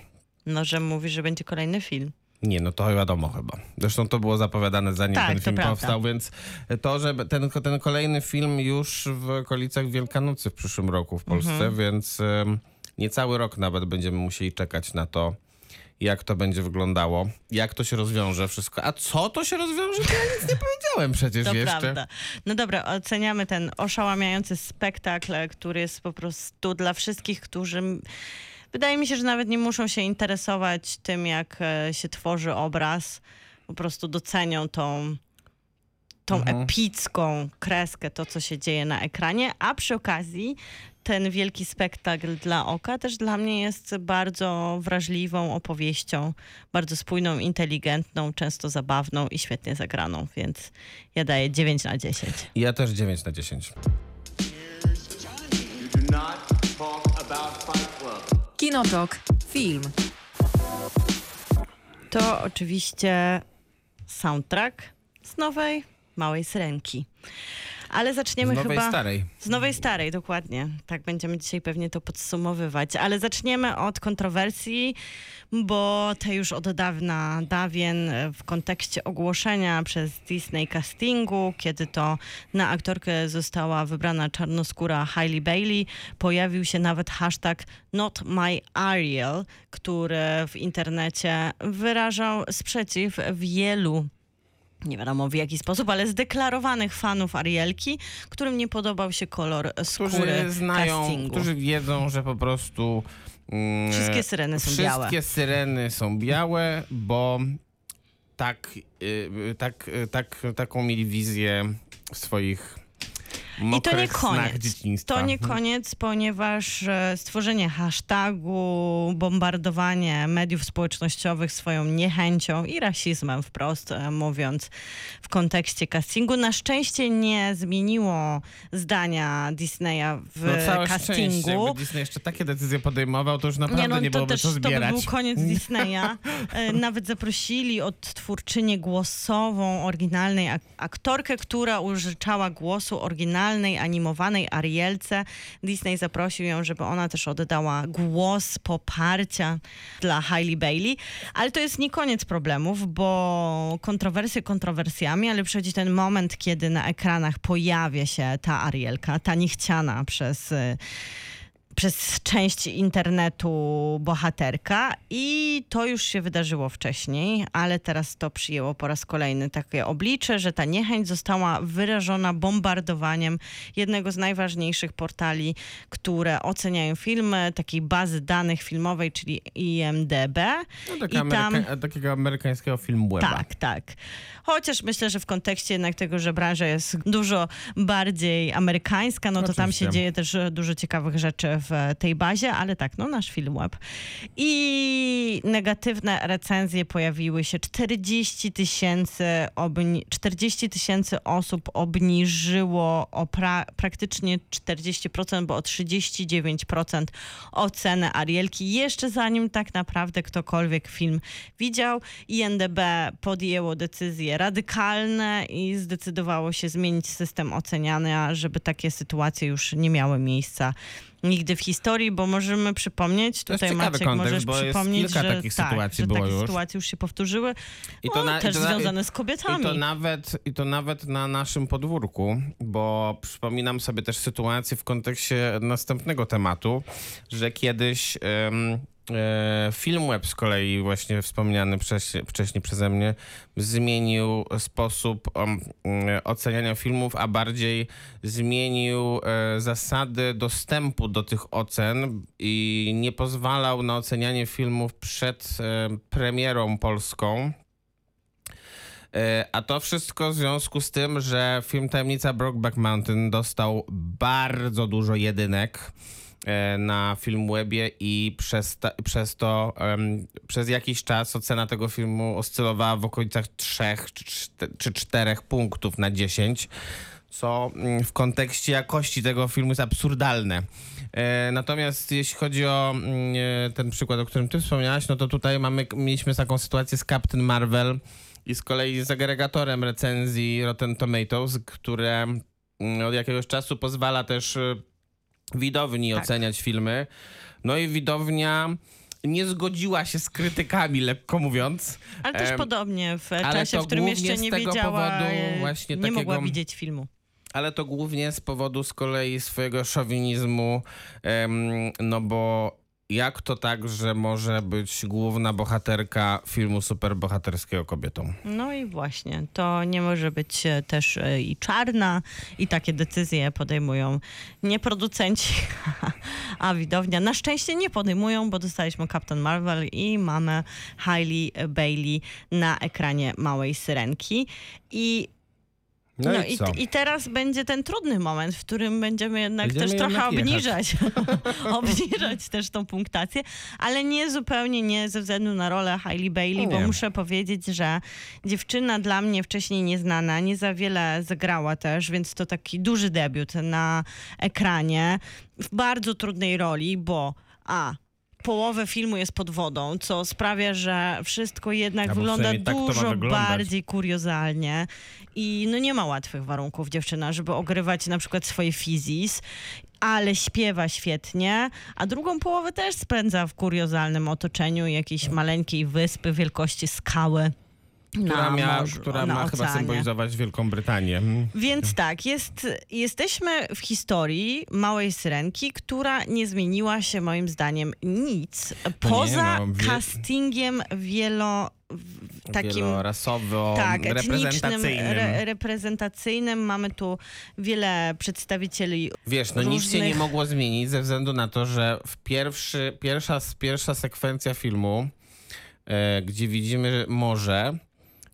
No, że mówi, że będzie kolejny film. Nie, no to wiadomo chyba. Zresztą to było zapowiadane zanim Tak, ten film powstał, więc to, że ten, ten kolejny film już w okolicach Wielkanocy w przyszłym roku w Polsce, Mhm. więc em, niecały rok nawet będziemy musieli czekać na to, jak to będzie wyglądało, jak to się rozwiąże wszystko. A co to się rozwiąże, to ja nic nie powiedziałem przecież To jeszcze. prawda. No dobra, oceniamy ten oszałamiający spektakl, który jest po prostu dla wszystkich, którzy... Wydaje mi się, że nawet nie muszą się interesować tym, jak e, się tworzy obraz. Po prostu docenią tą, tą Mhm. epicką kreskę, to co się dzieje na ekranie, a przy okazji ten wielki spektakl dla oka też dla mnie jest bardzo wrażliwą opowieścią, bardzo spójną, inteligentną, często zabawną i świetnie zagraną, więc ja daję 9 na 10. Ja też 9 na 10. Kinotok. Film. To oczywiście soundtrack z nowej Małej Syrenki. Ale Z zaczniemy nowej chyba... starej. Z nowej starej, dokładnie. Tak będziemy dzisiaj pewnie to podsumowywać. Ale zaczniemy od kontrowersji, bo te już od dawna dawien w kontekście ogłoszenia przez Disney castingu, kiedy to na aktorkę została wybrana czarnoskóra Hailey Bailey, pojawił się nawet hashtag Not My Ariel, który w internecie wyrażał sprzeciw wielu nie wiadomo w jaki sposób, ale zdeklarowanych fanów Arielki, którym nie podobał się kolor skóry Którzy znają, castingu. którzy wiedzą, że po prostu... mm, Wszystkie syreny są Wszystkie białe. syreny są białe, bo tak, y, tak, y, tak, taką mieli wizję swoich I to nie koniec. To nie koniec, ponieważ e, stworzenie hashtagu, bombardowanie mediów społecznościowych swoją niechęcią i rasizmem wprost e, mówiąc w kontekście castingu na szczęście nie zmieniło zdania Disneya w No całe castingu. jakby Disney jeszcze takie decyzje podejmował, to już naprawdę nie, no, to byłoby też co to by zbierać. był koniec Disneya. E, Nawet zaprosili odtwórczynię głosową oryginalnej ak- aktorkę, która użyczała głosu oryginalnej, animowanej Arielce. Disney zaprosił ją, żeby ona też oddała głos poparcia dla Hailey Bailey. Ale to jest nie koniec problemów, bo kontrowersje kontrowersjami, ale przychodzi ten moment, kiedy na ekranach pojawia się ta Arielka, ta niechciana przez... przez część internetu bohaterka i to już się wydarzyło wcześniej, ale teraz to przyjęło po raz kolejny takie oblicze, że ta niechęć została wyrażona bombardowaniem jednego z najważniejszych portali, które oceniają filmy, takiej bazy danych filmowej, czyli IMDB. No, I taka tam- ameryka- takiego amerykańskiego filmu weba. Tak, tak. Chociaż myślę, że w kontekście jednak tego, że branża jest dużo bardziej amerykańska, no to tam Oczywiście. się dzieje też dużo ciekawych rzeczy w tej bazie, ale tak, no nasz film web. I negatywne recenzje pojawiły się. 40 tysięcy obni- 40 tysięcy osób obniżyło o pra- praktycznie 40%, bo o 39% ocenę Arielki, jeszcze zanim tak naprawdę ktokolwiek film widział. INDB podjęło decyzje radykalne i zdecydowało się zmienić system oceniania, żeby takie sytuacje już nie miały miejsca nigdy w historii, bo możemy przypomnieć, To tutaj Maciek kontekst, możesz przypomnieć, kilka że takich tak, sytuacji że było takie już. sytuacje już się powtórzyły, I no, na- też i to na- związane z I kobietami. to, nawet, I to nawet na naszym podwórku, bo przypominam sobie też sytuację w kontekście następnego tematu, że kiedyś em, e, Filmweb z kolei właśnie wspomniany wcześniej, wcześniej przeze mnie zmienił sposób em, e, oceniania filmów, a bardziej zmienił e, zasady dostępu do tych ocen i nie pozwalał na ocenianie filmów przed premierą polską. A to wszystko w związku z tym, że film Tajemnica Brokeback Mountain dostał bardzo dużo jedynek na Filmwebie i przez, ta, przez to em, przez jakiś czas ocena tego filmu oscylowała w okolicach 3 czy, czte- czy 4 punktów na 10, co mm, w kontekście jakości tego filmu jest absurdalne. E, Natomiast jeśli chodzi o mm, e, ten przykład, o którym ty wspomniałaś, no to tutaj mamy, mieliśmy taką sytuację z Captain Marvel i z kolei z agregatorem recenzji Rotten Tomatoes, które mm, od jakiegoś czasu pozwala też e, widowni Tak. oceniać filmy. No i widownia nie zgodziła się z krytykami, lekko mówiąc. Ale też podobnie w czasie, w którym jeszcze nie wiedziała, e, właśnie nie mogła takiego- widzieć filmu. ale to głównie z powodu z kolei swojego szowinizmu, no bo jak to tak, że może być główna bohaterka filmu superbohaterskiego kobietą? No i właśnie, to nie może być e, też e, i czarna i takie decyzje podejmują nie producenci, a widownia. Na szczęście nie podejmują, bo dostaliśmy Captain Marvel i mamy Hailey Bailey na ekranie Małej Syrenki i No, No, i i, teraz będzie ten trudny moment, w którym będziemy jednak Będziemy też trochę jednak jechać. obniżać, obniżać też tą punktację, ale nie zupełnie nie ze względu na rolę Hailey Bailey, bo Nie. muszę powiedzieć, że dziewczyna dla mnie wcześniej nieznana, nie za wiele zagrała też, więc to taki duży debiut na ekranie w bardzo trudnej roli, bo a połowę filmu jest pod wodą, co sprawia, że wszystko jednak Albo wygląda tak dużo bardziej kuriozalnie i no nie ma łatwych warunków dziewczyna, żeby ogrywać na przykład swoje fizis, ale śpiewa świetnie, a drugą połowę też spędza w kuriozalnym otoczeniu jakiejś maleńkiej wyspy wielkości skały. Która, na mia, morzu, która ma chyba oceanie. symbolizować Wielką Brytanię. Mm. Więc tak, jest, jesteśmy w historii małej syrenki, która nie zmieniła się moim zdaniem nic poza no, wie- castingiem wielo takim Wielorasowo, tak, reprezentacyjnym. re, reprezentacyjnym. Mamy tu wiele przedstawicieli Wiesz, no nic się nie różnych- mogło zmienić ze względu na to, że w pierwszy, pierwsza, pierwsza sekwencja filmu, e, gdzie widzimy morze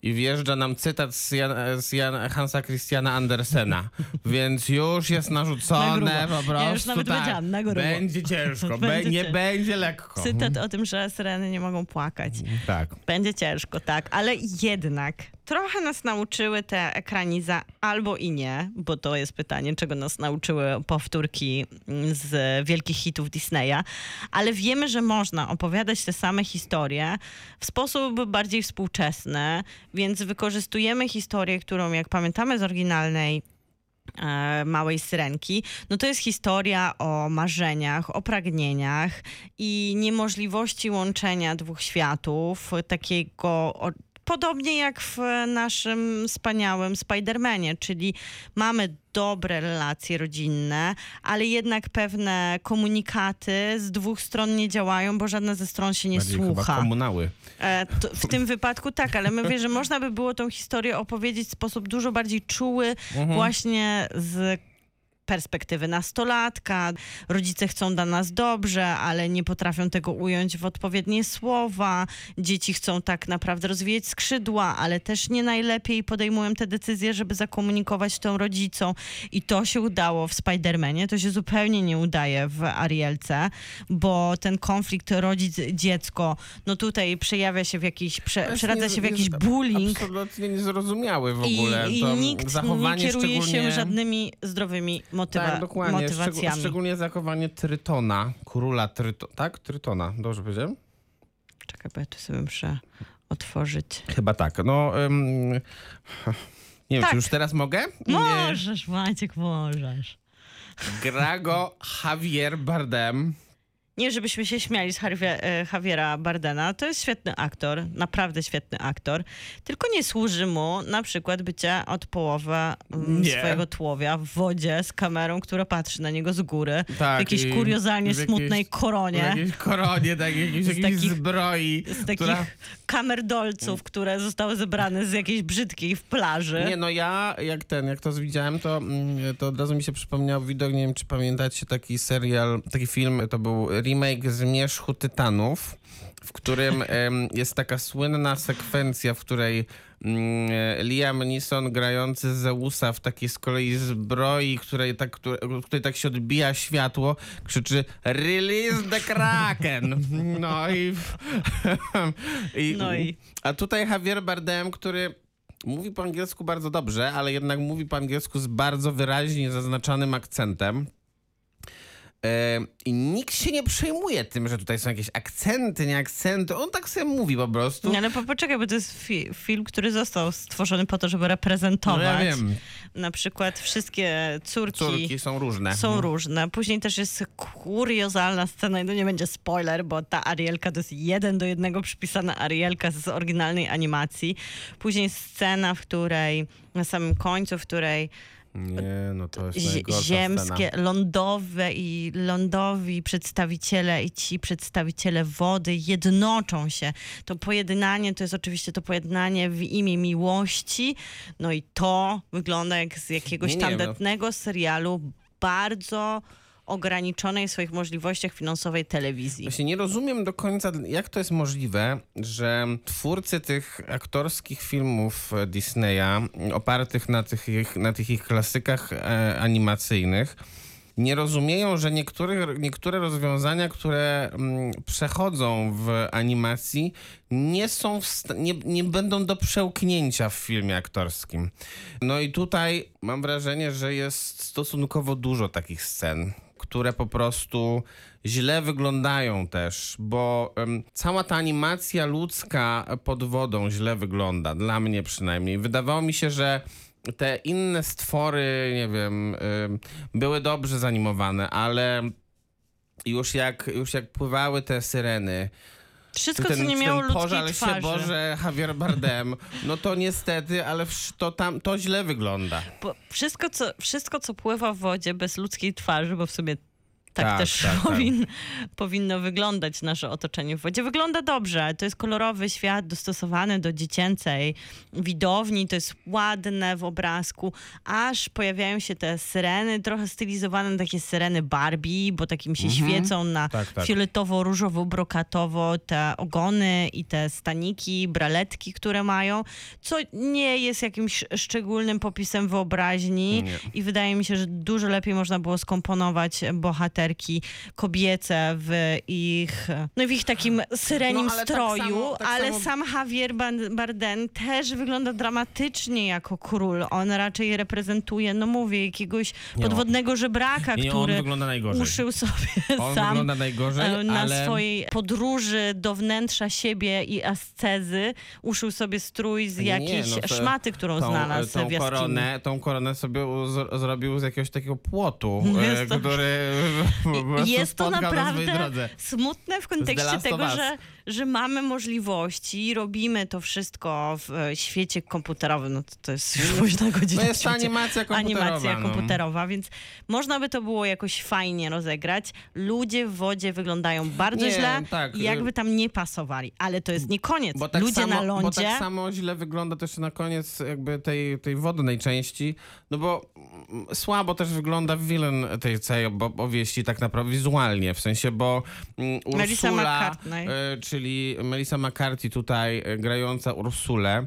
i wjeżdża nam cytat z, Jan, z Jan, Hansa Christiana Andersena, więc już jest Na narzucone grubo. po prostu. Ja już nawet tak, na grubo. Będzie ciężko, Będzie nie ciężko. będzie lekko. cytat o tym, że syreny nie mogą płakać. Tak. Będzie ciężko, tak, ale jednak trochę nas nauczyły te ekraniza albo i nie, bo to jest pytanie, czego nas nauczyły powtórki z wielkich hitów Disneya, ale wiemy, że można opowiadać te same historie w sposób bardziej współczesny, więc wykorzystujemy historię, którą jak pamiętamy z oryginalnej e, małej syrenki, no to jest historia o marzeniach, o pragnieniach i niemożliwości łączenia dwóch światów, takiego podobnie jak w naszym wspaniałym Spider-Manie, czyli mamy dobre relacje rodzinne, ale jednak pewne komunikaty z dwóch stron nie działają, bo żadna ze stron się nie Bardziej chyba słucha. komunały. E, to, w tym wypadku tak, ale mówię, że można by było tą historię opowiedzieć w sposób dużo bardziej czuły, właśnie z perspektywy nastolatka. Rodzice chcą dla nas dobrze, ale nie potrafią tego ująć w odpowiednie słowa. Dzieci chcą tak naprawdę rozwijać skrzydła, ale też nie najlepiej podejmują te decyzje, żeby zakomunikować to rodzicom. I to się udało w Spider-Manie, to się zupełnie nie udaje w Arielce, bo ten konflikt rodzic-dziecko, no tutaj przejawia się w jakiś, prze, przeradza się w jakiś bullying. Absolutnie niezrozumiały w I, ogóle. i to nikt nie kieruje się żadnymi zdrowymi motywa- Tak, dokładnie. Szczeg- motywacjami. szczególnie zachowanie Trytona, króla Trytona. Tak? Trytona, dobrze powiedziałem? Czekaj, bo ja tu sobie muszę otworzyć. Chyba tak. No, nie wiem, Tak. czy już teraz mogę? Możesz, Maciek, możesz. Gra go Javier Bardem. Nie, żebyśmy się śmiali z e, Javiera Bardena. To jest świetny aktor, naprawdę świetny aktor. Tylko nie służy mu na przykład bycie od połowy mm, Nie. swojego tłowia w wodzie z kamerą, która patrzy na niego z góry. Tak, w jakiejś kuriozalnie w jakiejś- smutnej W koronie. jakiejś koronie, tak, jakiejś, Z takich- zbroi. Z takich która... kamerdolców, które zostały zebrane z jakiejś brzydkiej w plaży. Nie, no ja jak ten, jak to widziałem, to, mm, to od razu mi się przypomniał widok, nie wiem czy pamiętacie taki serial, taki film, to był remake Zmierzchu Tytanów, w którym jest taka słynna sekwencja, w której mm, Liam Neeson grający Zeusa w takiej z kolei zbroi, której tak, której tak się odbija światło, krzyczy Release the Kraken! No i... i No i- A tutaj Javier Bardem, który mówi po angielsku bardzo dobrze, ale jednak mówi po angielsku z bardzo wyraźnie zaznaczanym akcentem. I nikt się nie przejmuje tym, że tutaj są jakieś akcenty, nie akcenty. On tak sobie mówi po prostu. Nie, ale po, poczekaj, bo to jest fi- film, który został stworzony po to, żeby reprezentować. No ja wiem. Na przykład wszystkie córki, Córki są różne. są różne. Później też jest kuriozalna scena i to nie będzie spoiler, bo ta Arielka to jest jeden do jednego przypisana Arielka z oryginalnej animacji. Później scena, w której na samym końcu, w której Nie, no to jest ziemskie, Scena. lądowe i lądowi przedstawiciele i ci przedstawiciele wody jednoczą się. To pojednanie to jest oczywiście to pojednanie w imię miłości. No i to wygląda jak z jakiegoś Nie, nie, no. tandetnego serialu bardzo ograniczonej swoich możliwościach finansowej telewizji. Właśnie nie rozumiem do końca, jak to jest możliwe, że twórcy tych aktorskich filmów Disneya, opartych na tych ich, na tych ich klasykach e, animacyjnych, nie rozumieją, że niektóre, rozwiązania, które mm, przechodzą w animacji, nie są nie, nie będą do przełknięcia w filmie aktorskim. No i tutaj mam wrażenie, że jest stosunkowo dużo takich scen, które po prostu źle wyglądają też, bo cała ta animacja ludzka pod wodą źle wygląda, dla mnie przynajmniej. Wydawało mi się, że te inne stwory, nie wiem, były dobrze zanimowane, ale już jak, już jak pływały te syreny, Wszystko, ten, co nie miało ludzkiej pożal się twarzy. Boże Javier Bardem, no to niestety, ale to tam, to źle wygląda. Bo wszystko co, wszystko, co pływa w wodzie bez ludzkiej twarzy, bo w sobie tak, Tak, też tak, tak. powin, powinno wyglądać nasze otoczenie w wodzie. Wygląda dobrze. To jest kolorowy świat dostosowany do dziecięcej widowni. To jest ładne w obrazku. Aż pojawiają się te syreny, trochę stylizowane na takie syreny Barbie, bo takim się świecą na Tak, tak. fioletowo-różowo-brokatowo te ogony i te staniki, braletki, które mają, co nie jest jakimś szczególnym popisem wyobraźni Nie. i wydaje mi się, że dużo lepiej można było skomponować bohaterki kobiece w ich, no w ich takim syrenim No, ale tak stroju, samo- tak ale samo- sam Javier Bardem też wygląda dramatycznie jako król. On raczej reprezentuje, no mówię, jakiegoś Nie, podwodnego żebraka, Nie, który uszył sobie On sam najgorzej, e, na ale... swojej podróży do wnętrza siebie i ascezy uszył sobie strój z Nie, jakiejś no to- szmaty, którą tą, znalazł tą w jaskini. koronę, tą koronę sobie zrobił z jakiegoś takiego płotu, e, jest który... Jest to naprawdę smutne w kontekście tego, że, że mamy możliwości, robimy to wszystko w e, świecie komputerowym. No to, to jest już późna godzina. No jest ćwiczeń. animacja komputerowa. Animacja no. komputerowa, więc można by to było jakoś fajnie rozegrać. Ludzie w wodzie wyglądają bardzo Nie, źle tak, i jakby tam nie pasowali. Ale to jest nie koniec. Bo tak, Ludzie samo, na bo lądzie... tak samo źle wygląda też na koniec jakby tej, tej wodnej części, no bo mm, słabo też wygląda wilen tej całej opowieści tak naprawdę wizualnie, w sensie, bo Melissa Ursula, McCartney. e, czyli Melissa McCarthy tutaj e, grająca Ursulę,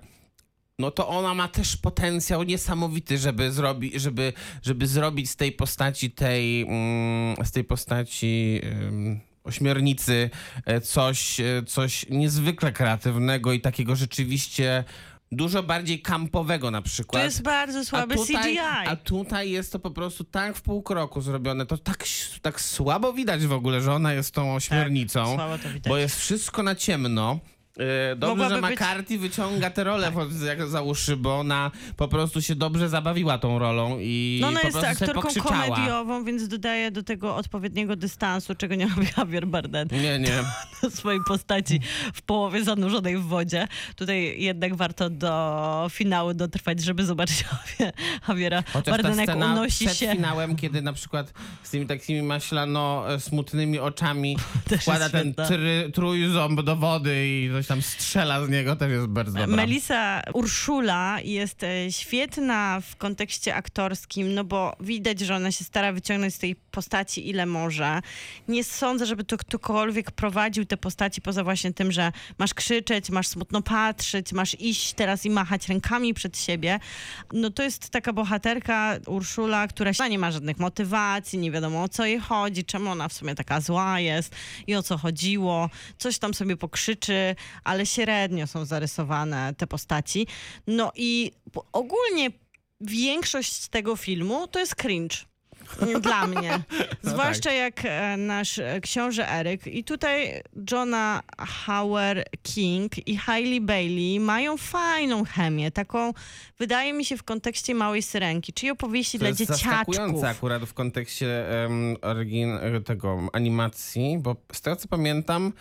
no to ona ma też potencjał niesamowity, żeby, zrobi, żeby, żeby zrobić z tej postaci tej, mm, z tej postaci ośmiornicy e, coś, e, coś niezwykle kreatywnego i takiego rzeczywiście dużo bardziej kampowego na przykład. To jest bardzo słaby a tutaj, CGI. A tutaj jest to po prostu tak w pół kroku zrobione, to tak, tak słabo widać w ogóle, że ona jest tą ośmiornicą. Tak, słabo to widać. Bo jest wszystko na ciemno. Yy, Dobrze, Mogłaby że być- McCarthy wyciąga tę rolę pod- jak za uszy, bo ona po prostu się dobrze zabawiła tą rolą i No ona po jest aktorką komediową, więc dodaje do tego odpowiedniego dystansu, czego nie robi Javier Bardem Nie, nie. do swojej postaci w połowie zanurzonej w wodzie. Tutaj jednak warto do finału dotrwać, żeby zobaczyć Javier- Javiera Bardena, jak unosi przed się. finałem, kiedy na przykład z tymi takimi maślano e, smutnymi oczami jest ten try, trójząb do wody i coś tam strzela z niego, też jest bardzo dobra. Melisa Urszula jest e, świetna w kontekście aktorskim, no bo widać, że ona się stara wyciągnąć z tej postaci ile może. Nie sądzę, żeby to ktokolwiek prowadził te postaci poza właśnie tym, że masz krzyczeć, masz smutno patrzeć, masz iść teraz i machać rękami przed siebie. No to jest taka bohaterka Urszula, która nie ma żadnych motywacji, nie wiadomo o co jej chodzi, czemu ona w sumie taka zła jest i o co chodziło. Coś tam sobie pokrzyczy, ale średnio są zarysowane te postaci. No i ogólnie większość tego filmu to jest cringe. Dla mnie. Zwłaszcza jak e, nasz e, książę Eryk. I tutaj Johna Hauer King i Hailey Bailey mają fajną chemię. Taką, wydaje mi się, w kontekście Małej Syrenki, czyli opowieści To dla dzieciaczków. zaskakujące akurat w kontekście um, tego animacji, bo z tego co pamiętam,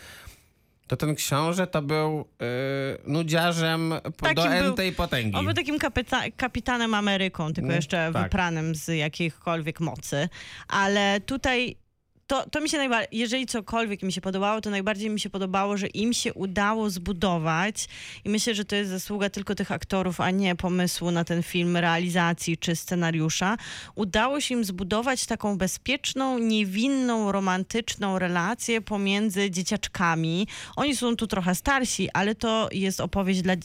to ten książę to był e, nudziarzem do Takim był- entej potęgi. On był takim kapita- kapitanem Ameryką, tylko Mm, jeszcze tak. wypranym z jakichkolwiek mocy. Ale tutaj to, to mi się najbardziej, jeżeli cokolwiek mi się podobało, to najbardziej mi się podobało, że im się udało zbudować i myślę, że to jest zasługa tylko tych aktorów, a nie pomysłu na ten film, realizacji czy scenariusza. Udało się im zbudować taką bezpieczną, niewinną, romantyczną relację pomiędzy dzieciaczkami. Oni są tu trochę starsi, ale to jest opowieść dla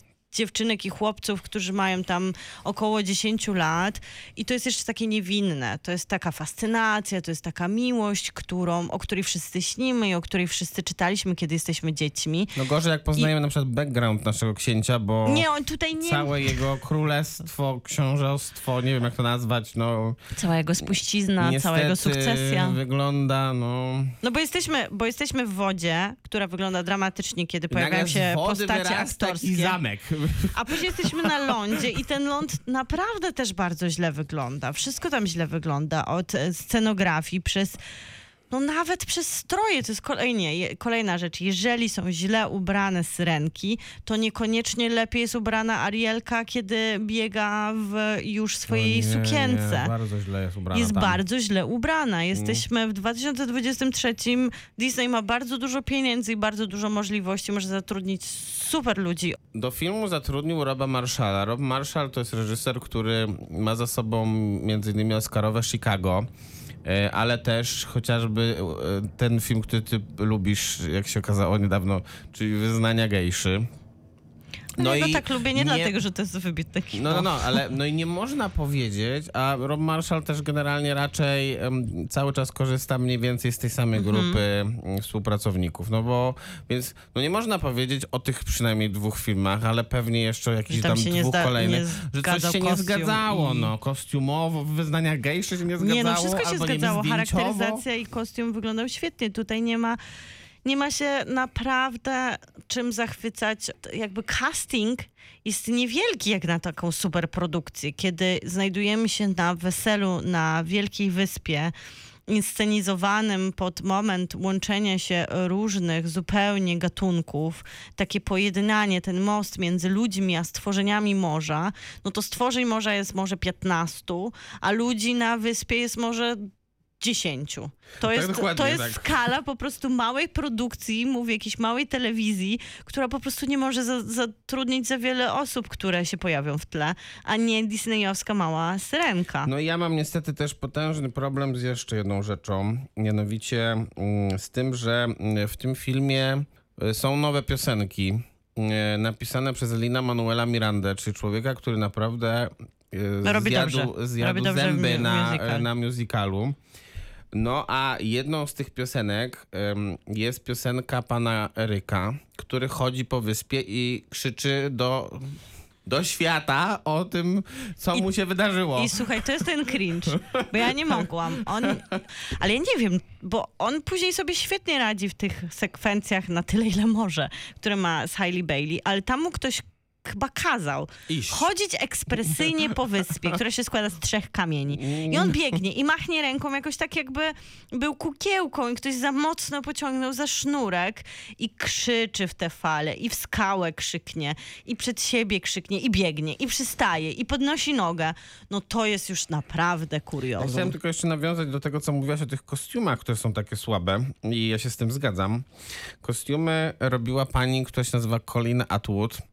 dziewczynek i chłopców, którzy mają tam około 10 lat i to jest jeszcze takie niewinne. To jest taka fascynacja, to jest taka miłość, którą, o której wszyscy śnimy i o której wszyscy czytaliśmy, kiedy jesteśmy dziećmi. No gorzej jak poznajemy na przykład background naszego księcia, bo Nie, on tutaj nie... całe jego królestwo, książęstwo, nie wiem jak to nazwać, no Cała jego spuścizna, cała jego sukcesja. wygląda, no... No bo jesteśmy, bo jesteśmy w wodzie, która wygląda dramatycznie, kiedy pojawiają się postacie aktorskie. taki zamek. A później jesteśmy na lądzie i ten ląd naprawdę też bardzo źle wygląda. Wszystko tam źle wygląda. Od scenografii przez. No nawet przez stroje, to jest kolejnie, kolejna rzecz. Jeżeli są źle ubrane syrenki, to niekoniecznie lepiej jest ubrana Arielka, kiedy biega w już swojej nie, sukience. Nie, bardzo źle jest ubrana jest tam. bardzo źle ubrana. Jesteśmy w 2023. Disney ma bardzo dużo pieniędzy i bardzo dużo możliwości. Może zatrudnić super ludzi. Do filmu zatrudnił Roba Marshalla. Rob Marshall to jest reżyser, który ma za sobą między innymi Oscarowe Chicago, ale też chociażby e, ten film, który ty lubisz, jak się okazało niedawno, czyli Wyznania Gejszy. No, ja go tak lubię nie, dlatego, że to jest wybitne kino. No, no, no, ale no i nie można powiedzieć, a Rob Marshall też generalnie raczej em, cały czas korzysta mniej więcej z tej samej Mhm. grupy mm, współpracowników, no bo, więc no nie można powiedzieć o tych przynajmniej dwóch filmach, ale pewnie jeszcze o jakichś tam tam, nie dwóch kolejnych, nie że coś się nie zgadzało, i- no, kostiumowo, w wyznaniach gejszy się nie zgadzało, Nie, no wszystko się nie zgadzało. Charakteryzacja i kostium wyglądał świetnie. Tutaj nie ma, nie ma się naprawdę czym zachwycać. Jakby casting jest niewielki jak na taką superprodukcję. Kiedy znajdujemy się na weselu na Wielkiej Wyspie inscenizowanym pod moment łączenia się różnych zupełnie gatunków, takie pojednanie, ten most między ludźmi a stworzeniami morza, no to stworzeń morza jest może 15, a ludzi na wyspie jest może 10. To jest, dokładnie to jest tak. skala po prostu małej produkcji, mówię, jakiejś małej telewizji, która po prostu nie może za, zatrudnić za wiele osób, które się pojawią w tle, a nie disneyowska mała syrenka. No i ja mam niestety też potężny problem z jeszcze jedną rzeczą, mianowicie mm, z tym, że mm, w tym filmie y, są nowe piosenki y, napisane przez Lina Manuela Mirandę, czyli człowieka, który naprawdę y, Robi zjadł, dobrze. zjadł Robi zęby na, musical. na musicalu. No a jedną z tych piosenek jest piosenka pana Eryka, który chodzi po wyspie i krzyczy do, do świata o tym, co I- mu się wydarzyło. I słuchaj, to jest ten cringe, bo ja nie mogłam. On, ale ja nie wiem, bo on później sobie świetnie radzi w tych sekwencjach na tyle, ile może, które ma z Hailey Bailey, ale tam mu ktoś chyba kazał Iść. chodzić ekspresyjnie po wyspie, która się składa z trzech kamieni. I on biegnie i machnie ręką jakoś tak jakby był kukiełką i ktoś za mocno pociągnął za sznurek i krzyczy w te fale i w skałę krzyknie i przed siebie krzyknie i biegnie i przystaje i podnosi nogę. No to jest już naprawdę Ja kuriozum. chciałem tylko jeszcze nawiązać do tego, co mówiłaś o tych kostiumach, które są takie słabe i ja się z tym zgadzam. Kostiumy robiła pani, która się nazywa Colin Atwood.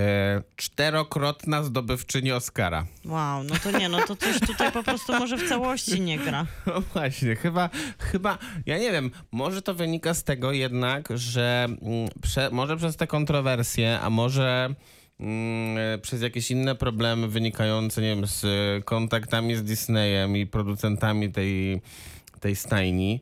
E, czterokrotna zdobywczyni Oscara. Wow, no to nie, no to coś tutaj po prostu może w całości nie gra. No właśnie, chyba, chyba, ja nie wiem, może to wynika z tego jednak, że mm, prze, może przez te kontrowersje, a może mm, przez jakieś inne problemy wynikające, nie wiem, z kontaktami z Disneyem i producentami tej, tej stajni,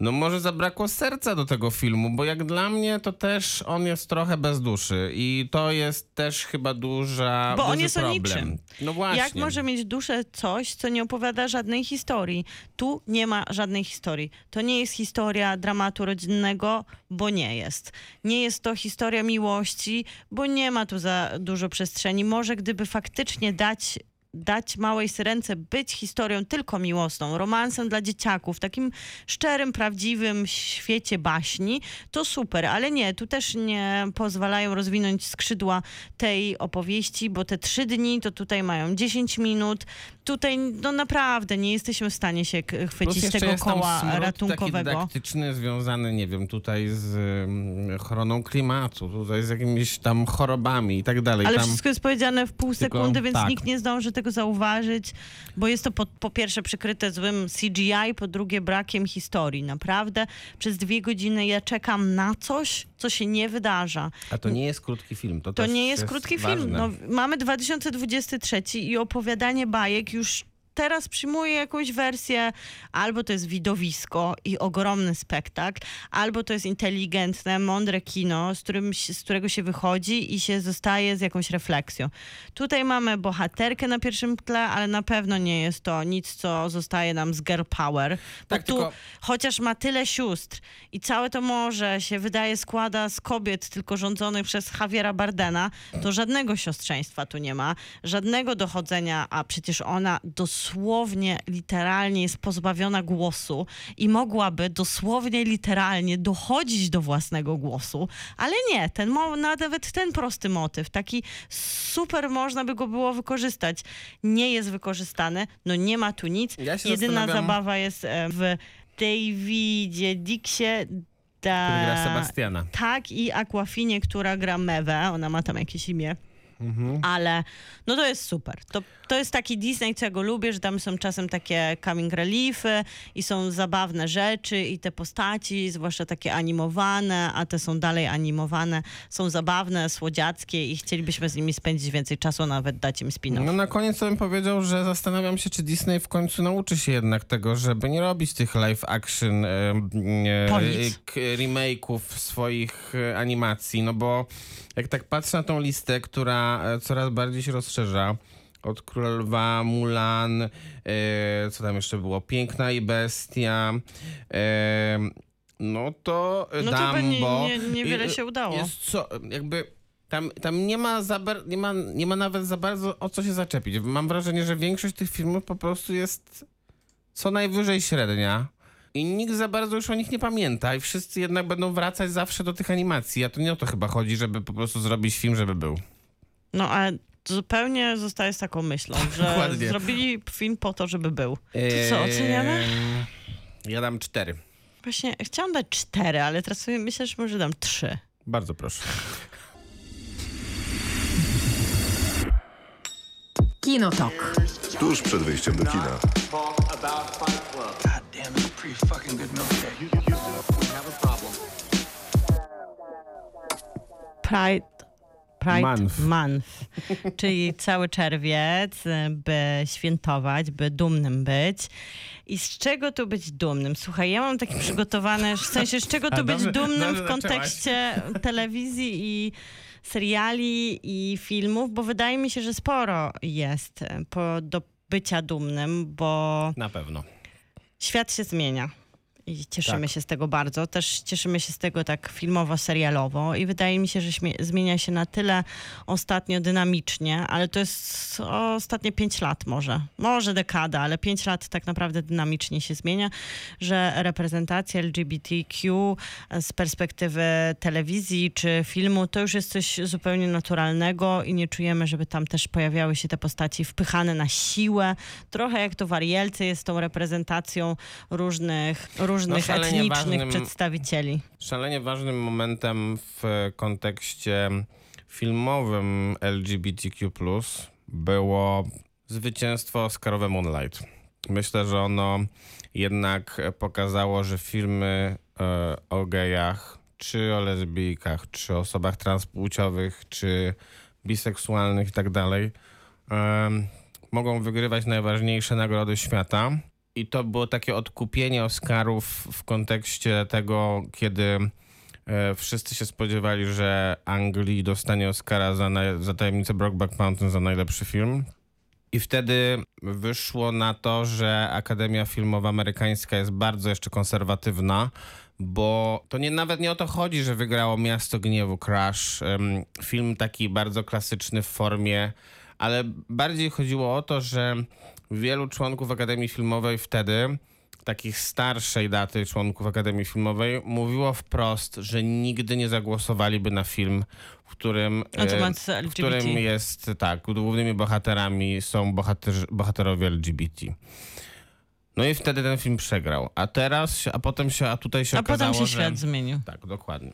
no może zabrakło serca do tego filmu, bo jak dla mnie to też on jest trochę bez duszy i to jest też chyba duża Bo on jest o problem. niczym. No właśnie. Jak może mieć duszę coś, co nie opowiada żadnej historii? Tu nie ma żadnej historii. To nie jest historia dramatu rodzinnego, bo nie jest. Nie jest to historia miłości, bo nie ma tu za dużo przestrzeni. Może gdyby faktycznie dać dać małej syrence być historią tylko miłosną, romansem dla dzieciaków, w takim szczerym, prawdziwym świecie baśni, to super, ale nie, tu też nie pozwalają rozwinąć skrzydła tej opowieści, bo te trzy dni to tutaj mają 10 minut. Tutaj no naprawdę nie jesteśmy w stanie się chwycić tego jest tam koła smród taki ratunkowego. dydaktyczny związany, nie wiem, tutaj z ochroną klimatu, tutaj z jakimiś tam chorobami i tak dalej. Ale tam... wszystko jest powiedziane w pół Tylko- sekundy, więc tak. nikt nie zdąży tego zauważyć, bo jest to po, po pierwsze przykryte złym CGI, po drugie brakiem historii. Naprawdę przez dwie godziny ja czekam na coś, co się nie wydarza. A to nie jest krótki film. To, To nie jest krótki film. ważne. No, mamy 2023 i opowiadanie bajek już już teraz przyjmuje jakąś wersję, albo to jest widowisko i ogromny spektakl, albo to jest inteligentne, mądre kino, z, którym, z którego się wychodzi i się zostaje z jakąś refleksją. Tutaj mamy bohaterkę na pierwszym tle, ale na pewno nie jest to nic, co zostaje nam z girl power. Bo Tak, tu, tylko- chociaż ma tyle sióstr i całe to morze się wydaje składa z kobiet tylko rządzonych przez Javiera Bardena, to żadnego siostrzeństwa tu nie ma, żadnego dochodzenia, a przecież ona dosłownie, literalnie jest pozbawiona głosu i mogłaby dosłownie, literalnie dochodzić do własnego głosu, ale nie, ten, nawet ten prosty motyw, taki super można by go było wykorzystać, nie jest wykorzystany, no nie ma tu nic, Ja jedyna zabawa jest e, w Davidzie Dixie, da... Który gra Sebastiana. Tak, i Aquafinie, która gra Mewę, ona ma tam jakieś imię. Mhm. Ale no to jest super. To, to jest taki Disney, co ja go lubię, że tam są czasem takie coming reliefy i są zabawne rzeczy i te postaci, zwłaszcza takie animowane, a te są dalej animowane, są zabawne, słodziackie i chcielibyśmy z nimi spędzić więcej czasu, nawet dać im spin-off. No na koniec bym powiedział, że zastanawiam się, czy Disney w końcu nauczy się jednak tego, żeby nie robić tych live action e, e, remake'ów swoich e, animacji, no bo jak tak patrzę na tą listę, która e, coraz bardziej się rozszerza, od Króla Lwa, Mulan, e, co tam jeszcze było, Piękna i Bestia, e, no to No to Dumbo. pewnie nie- niewiele I- się udało. Jest co, jakby tam, tam nie, ma za, nie, ma, nie ma nawet za bardzo o co się zaczepić. Mam wrażenie, że większość tych filmów po prostu jest co najwyżej średnia. I nikt za bardzo już o nich nie pamięta i wszyscy jednak będą wracać zawsze do tych animacji. A to nie o to chyba chodzi, żeby po prostu zrobić film, żeby był. No a zupełnie zostaje z taką myślą, że zrobili film po to, żeby był. To co, oceniamy? Eee, Ja dam cztery. Właśnie chciałam dać cztery, ale teraz sobie myślę, że może dam trzy. Bardzo proszę. Kinotok. Tuż przed wyjściem do kina. Pretty fucking good milkshake. You, you, you. We have a problem. Pride, Pride Month. Month, czyli cały czerwiec, by świętować, by dumnym być. I z czego tu być dumnym? Słuchaj, ja mam takie przygotowane, w sensie z czego tu być dumnym w kontekście telewizji i seriali i filmów, bo wydaje mi się, że sporo jest po, do bycia dumnym, bo Na pewno. Świat się zmienia. I cieszymy Tak. się z tego bardzo. Też cieszymy się z tego tak filmowo-serialowo i wydaje mi się, że zmienia się na tyle ostatnio dynamicznie, ale to jest ostatnie pięć lat może. Może dekada, ale pięć lat tak naprawdę dynamicznie się zmienia, że reprezentacja LGBTQ z perspektywy telewizji czy filmu to już jest coś zupełnie naturalnego i nie czujemy, żeby tam też pojawiały się te postaci wpychane na siłę. Trochę jak to w Arielce jest tą reprezentacją różnych, różnych No, szalenie etnicznych ważnym- przedstawicieli. Szalenie ważnym momentem w kontekście filmowym LGBTQ było zwycięstwo Oscarowe Moonlight. Myślę, że ono jednak pokazało, że filmy e, o gejach, czy o lesbijkach, czy o osobach transpłciowych, czy biseksualnych i tak dalej, em, mogą wygrywać najważniejsze nagrody świata. I to było takie odkupienie Oscarów w kontekście tego, kiedy e, wszyscy się spodziewali, że Anglii dostanie Oscara za, za tajemnicę Brokeback Mountain za najlepszy film. I wtedy wyszło na to, że Akademia Filmowa Amerykańska jest bardzo jeszcze konserwatywna, bo to nie, nawet nie o to chodzi, że wygrało Miasto Gniewu Crash, film taki bardzo klasyczny w formie, ale bardziej chodziło o to, że wielu członków Akademii Filmowej wtedy, takich starszej daty członków Akademii Filmowej, mówiło wprost, że nigdy nie zagłosowaliby na film, w którym, e, w którym jest, tak, głównymi bohaterami są bohaterzy, bohaterowie LGBT. No i wtedy ten film przegrał. A teraz, a potem się, a tutaj się A okazało, potem się że... świat zmienił. Tak, dokładnie.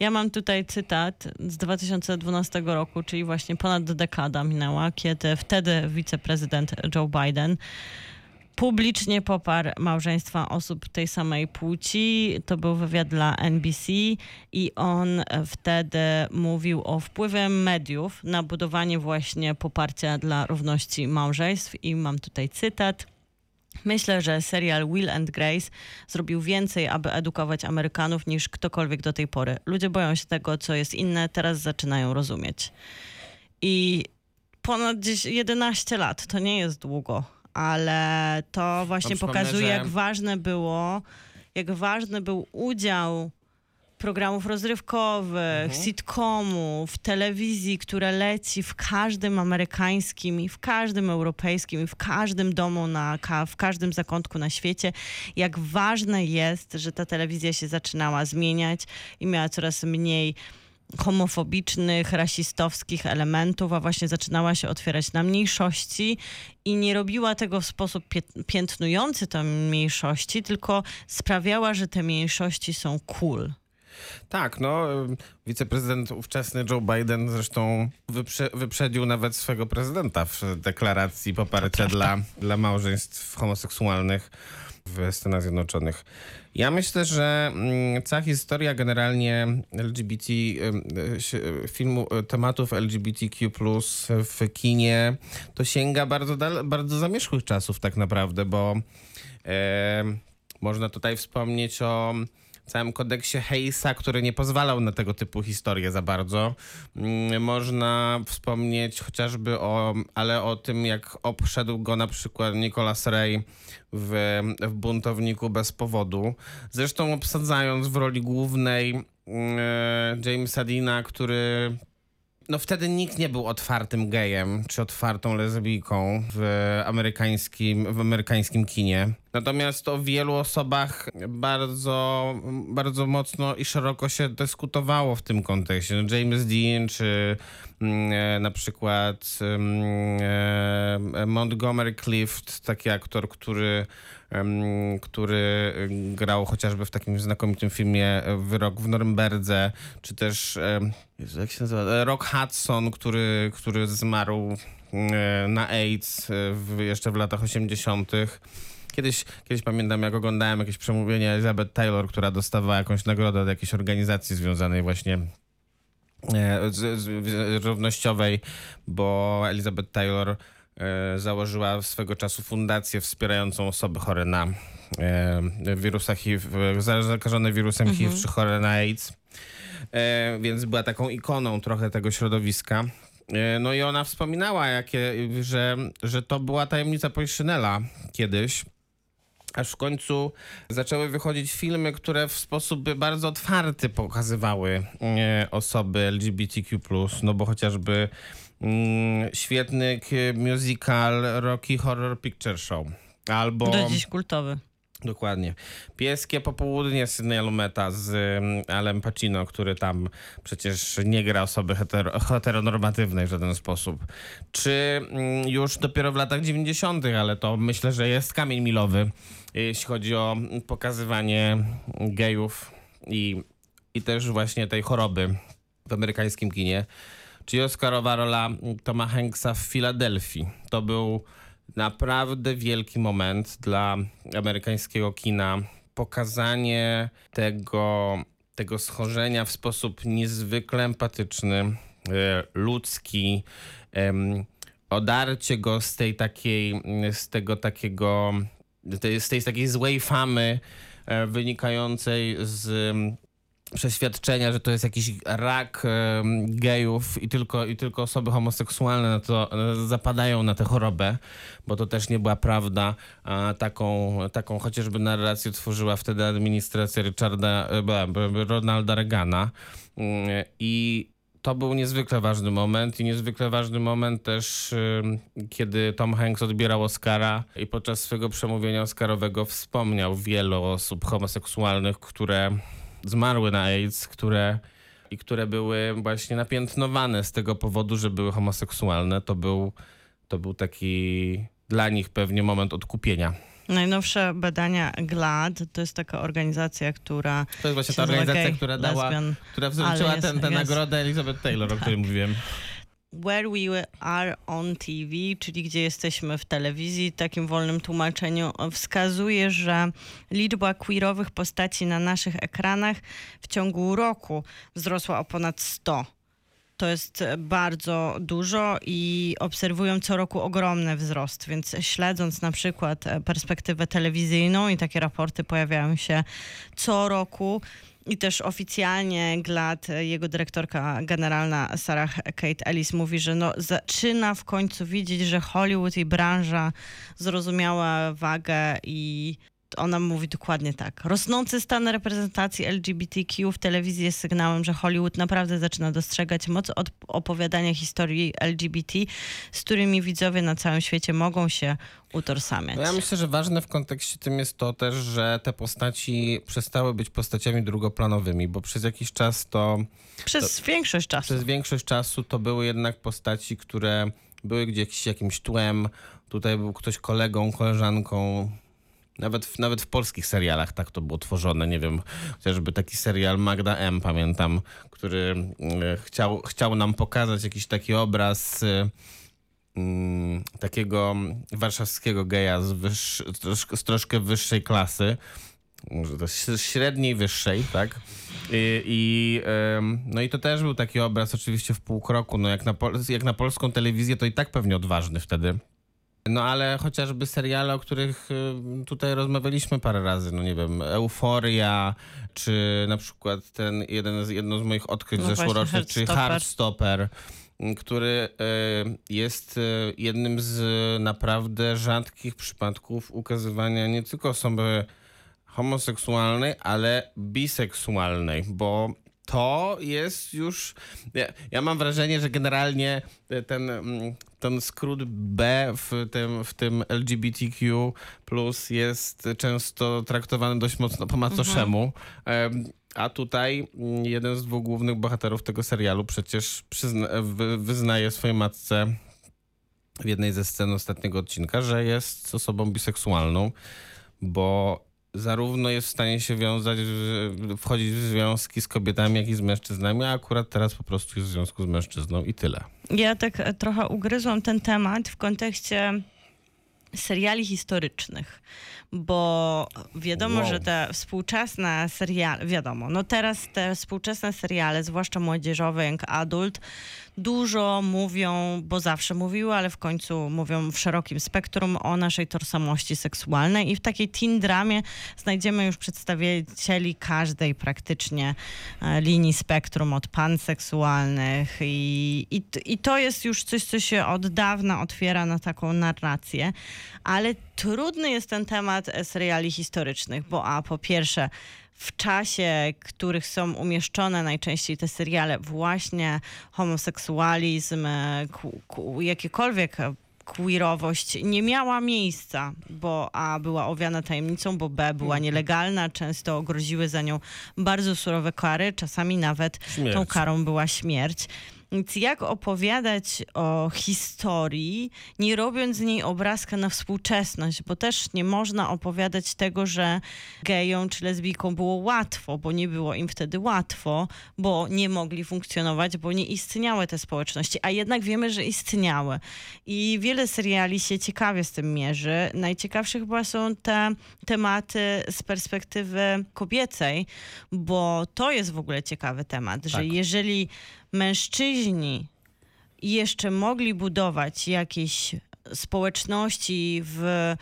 Ja mam tutaj cytat z 2012 roku, czyli właśnie ponad dekada minęła, kiedy wtedy wiceprezydent Joe Biden publicznie poparł małżeństwa osób tej samej płci. To był wywiad dla NBC i on wtedy mówił o wpływie mediów na budowanie właśnie poparcia dla równości małżeństw i mam tutaj cytat. Myślę, że serial Will and Grace zrobił więcej, aby edukować Amerykanów niż ktokolwiek do tej pory. Ludzie boją się tego, co jest inne, teraz zaczynają rozumieć. I ponad dzies- 11 lat to nie jest długo, ale to właśnie pokazuje, że- jak ważne było, jak ważny był udział programów rozrywkowych, sitcomów, telewizji, które leci w każdym amerykańskim i w każdym europejskim i w każdym domu, na, w każdym zakątku na świecie, jak ważne jest, że ta telewizja się zaczynała zmieniać i miała coraz mniej homofobicznych, rasistowskich elementów, a właśnie zaczynała się otwierać na mniejszości i nie robiła tego w sposób piętnujący te mniejszości, tylko sprawiała, że te mniejszości są cool. Tak, no, wiceprezydent ówczesny Joe Biden zresztą wyprze wyprzedził nawet swego prezydenta w deklaracji poparcia dla, dla małżeństw homoseksualnych w Stanach Zjednoczonych. Ja myślę, że mm, cała historia generalnie LGBT, filmu, y, tematów LGBTQ w kinie to sięga bardzo, bardzo zamierzchłych czasów tak naprawdę, bo e, można tutaj wspomnieć o całym kodeksie Hayesa, który nie pozwalał na tego typu historie za bardzo. Mm, Można wspomnieć chociażby o, ale o tym, jak obszedł go na przykład Nicholas Ray w, w Buntowniku bez powodu. Zresztą obsadzając w roli głównej mm, Jamesa Dina, który no wtedy nikt nie był otwartym gejem czy otwartą lesbijką w amerykańskim, w amerykańskim kinie. Natomiast o wielu osobach bardzo, bardzo mocno i szeroko się dyskutowało w tym kontekście. No James Dean czy mm, e, na przykład mm, e, Montgomery Clift, taki aktor, który który grał chociażby w takim znakomitym filmie Wyrok w Norymberdze, czy też Jezu, jak się nazywa? Rock Hudson, który, który zmarł e, na AIDS e, w, jeszcze w latach 80. Kiedyś, kiedyś pamiętam, jak oglądałem jakieś przemówienie Elizabeth Taylor, która dostawała jakąś nagrodę od jakiejś organizacji związanej właśnie e, z, z, równościowej, bo Elizabeth Taylor e, założyła swego czasu fundację wspierającą osoby chore na e, wirusa HIV, zakażone wirusem HIV czy chore na AIDS. E, więc była taką ikoną trochę tego środowiska. E, no i ona wspominała, jakie, że, że to była tajemnica Poliszynela kiedyś. Aż w końcu zaczęły wychodzić filmy, które w sposób bardzo otwarty pokazywały e, osoby LGBTQ+, no bo chociażby świetny k- musical Rocky Horror Picture Show. Albo... Do dziś kultowy. Dokładnie. Pieskie popołudnie Sydneya Lumeta z um, Alem Pacino, który tam przecież nie gra osoby hetero, heteronormatywnej w żaden sposób. Czy mm, już dopiero w latach 90., ale to myślę, że jest kamień milowy, jeśli chodzi o pokazywanie gejów i, i też właśnie tej choroby w amerykańskim kinie. Czyli Oscarowa rola Toma Hanksa w Filadelfii. To był naprawdę wielki moment dla amerykańskiego kina. Pokazanie tego, tego schorzenia w sposób niezwykle empatyczny, e, ludzki, odarcie go z tej takiej, z tego takiego, tej- z tej takiej złej famy e, wynikającej z przeświadczenia, że to jest jakiś rak gejów i tylko, i tylko osoby homoseksualne na to zapadają na tę chorobę, bo to też nie była prawda. A taką, taką chociażby narrację tworzyła wtedy administracja Richarda, e, Ronalda Reagana. Mm, I to był niezwykle ważny moment i niezwykle ważny moment też, kiedy Tom Hanks odbierał Oscara i podczas swego przemówienia Oscarowego wspomniał wielu osób homoseksualnych, które zmarły na AIDS, które i które były właśnie napiętnowane z tego powodu, że były homoseksualne. To był, to był taki dla nich pewnie moment odkupienia. Najnowsze badania GLAD to jest taka organizacja, która. To jest właśnie ta organizacja, która dała, Lesbian która jest- tę nagrodę Elizabeth Taylor, o której mówiłem. Where We Are on TV, czyli gdzie jesteśmy w telewizji, takim wolnym tłumaczeniu, wskazuje, że liczba queerowych postaci na naszych ekranach w ciągu roku wzrosła o ponad 100. To jest bardzo dużo i obserwują co roku ogromny wzrost, więc śledząc na przykład perspektywę telewizyjną i takie raporty pojawiają się co roku i też oficjalnie GLAD, jego dyrektorka generalna Sarah Kate Ellis mówi, że no, zaczyna w końcu widzieć, że Hollywood i branża zrozumiała wagę i ona mówi dokładnie tak. Rosnący stan reprezentacji LGBTQ w telewizji jest sygnałem, że Hollywood naprawdę zaczyna dostrzegać moc od opowiadania historii LGBT, z którymi widzowie na całym świecie mogą się utożsamiać. No ja myślę, że ważne w kontekście tym jest to też, że te postaci przestały być postaciami drugoplanowymi, bo przez jakiś czas to, Przez większość czasu. przez większość czasu to były jednak postaci, które były gdzieś jakimś tłem. Tutaj był ktoś kolegą, koleżanką. Nawet w, nawet w polskich serialach tak to było tworzone. Nie wiem, chociażby taki serial Magda M, pamiętam, który e, chciał, chciał nam pokazać jakiś taki obraz e, mm, takiego warszawskiego geja z, wyższ, troszkę, z troszkę wyższej klasy, może to średniej, wyższej, tak? I, i, no i to też był taki obraz oczywiście w półkroku, no jak na, jak na polską telewizję to i tak pewnie odważny wtedy. No ale chociażby seriale, o których y, tutaj rozmawialiśmy parę razy, no nie wiem, Euforia, czy na przykład ten jeden z, jedno z moich odkryć No właśnie, zeszłorocznych, czyli Heartstopper. Heartstopper, m, który y, jest y, jednym z naprawdę rzadkich przypadków ukazywania nie tylko osoby homoseksualnej, ale biseksualnej, bo to jest już. Ja, ja mam wrażenie, że generalnie ten, mm, ten skrót B w tym, w tym LGBTQ jest często traktowany dość mocno po macoszemu. Em, A tutaj mm, jeden z dwóch głównych bohaterów tego serialu przecież przyzna, wy- wyznaje swojej matce w jednej ze scen ostatniego odcinka, że jest osobą biseksualną, bo zarówno jest w stanie się wiązać, wchodzić w związki z kobietami, jak i z mężczyznami, a akurat teraz po prostu jest w związku z mężczyzną i tyle. Ja tak e, trochę ugryzłam ten temat w kontekście seriali historycznych, bo wiadomo, Wow. że te współczesne seriale, wiadomo, no teraz te współczesne seriale, zwłaszcza młodzieżowe, jak adult, dużo mówią, bo zawsze mówiły, ale w końcu mówią w szerokim spektrum o naszej tożsamości seksualnej i w takiej teen dramie znajdziemy już przedstawicieli każdej praktycznie e, linii spektrum od panseksualnych i, i, i to jest już coś, co się od dawna otwiera na taką narrację, ale trudny jest ten temat seriali historycznych, bo a po pierwsze w czasie, których są umieszczone najczęściej te seriale, właśnie homoseksualizm, e, jakiekolwiek e, queerowość nie miała miejsca, bo A była owiana tajemnicą, bo B była nielegalna, często groziły za nią bardzo surowe kary, czasami nawet Śmierć. tą karą była śmierć. Więc jak opowiadać o historii, nie robiąc z niej obrazka na współczesność, bo też nie można opowiadać tego, że gejom czy lesbijkom było łatwo, bo nie było im wtedy łatwo, bo nie mogli funkcjonować, bo nie istniały te społeczności, a jednak wiemy, że istniały. I wiele seriali się ciekawie z tym mierzy. Najciekawsze chyba są te tematy z perspektywy kobiecej, bo to jest w ogóle ciekawy temat, że Tak. jeżeli mężczyźni jeszcze mogli budować jakieś społeczności w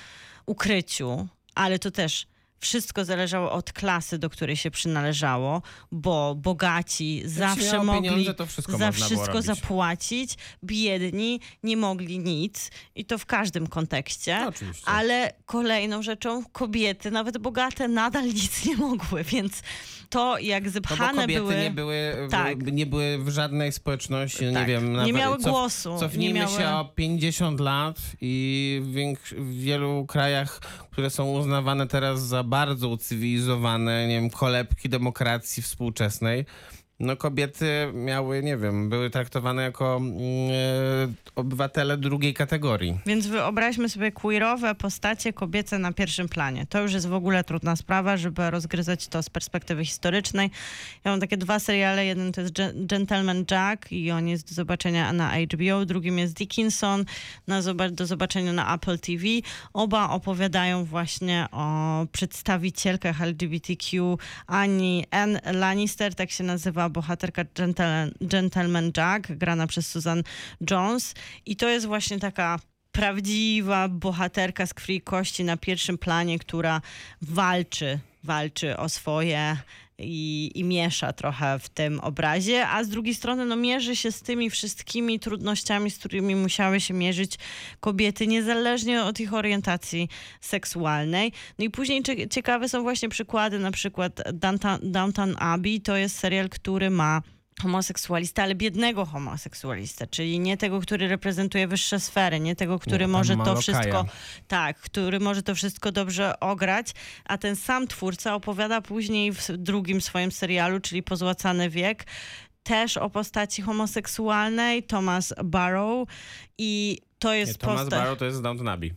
ukryciu, ale to też wszystko zależało od klasy, do której się przynależało, bo bogaci zawsze mogli wszystko za wszystko zapłacić, biedni nie mogli nic i to w każdym kontekście. No. Ale kolejną rzeczą kobiety, nawet bogate, nadal nic nie mogły, więc to jak No zepchane kobiety były... nie, były, w- Tak. nie były w żadnej społeczności, no Tak. nie wiem. Nie nawet- miały cof- głosu, Cofnijmy nie się miały- o 50 lat i w, w wielu krajach, które są uznawane teraz za bardzo ucywilizowane, nie wiem, kolebki demokracji współczesnej, no kobiety miały, nie wiem, były traktowane jako mm, e, obywatele drugiej kategorii. Więc wyobraźmy sobie queerowe postacie kobiece na pierwszym planie. To już jest w ogóle trudna sprawa, żeby rozgryzać to z perspektywy historycznej. Ja mam takie dwa seriale. Jeden to jest Gen- Gentleman Jack i on jest do zobaczenia na HBO. Drugim jest Dickinson na do zobaczenia na Apple TV. Oba opowiadają właśnie o przedstawicielkach LGBTQ. Ani Anne Lannister, tak się nazywa bohaterka Gentle- Gentleman Jack, grana przez Susan Jones. I to jest właśnie taka prawdziwa bohaterka z krwi kości na pierwszym planie, która walczy, walczy o swoje i, i miesza trochę w tym obrazie, a z drugiej strony no, mierzy się z tymi wszystkimi trudnościami, z którymi musiały się mierzyć kobiety, niezależnie od ich orientacji seksualnej. No i później cie- ciekawe są właśnie przykłady, na przykład Downtown, Downtown Abbey, to jest serial, który ma homoseksualistę, ale biednego homoseksualistę, czyli nie tego, który reprezentuje wyższe sfery, nie tego, który tam może to wszystko tak, który może to wszystko dobrze ograć, a ten sam twórca opowiada później w drugim swoim serialu, czyli Pozłacany wiek, też o postaci homoseksualnej, Thomas Barrow i to Nie, jest Thomas postać... Barrow to jest z Downton Abbey.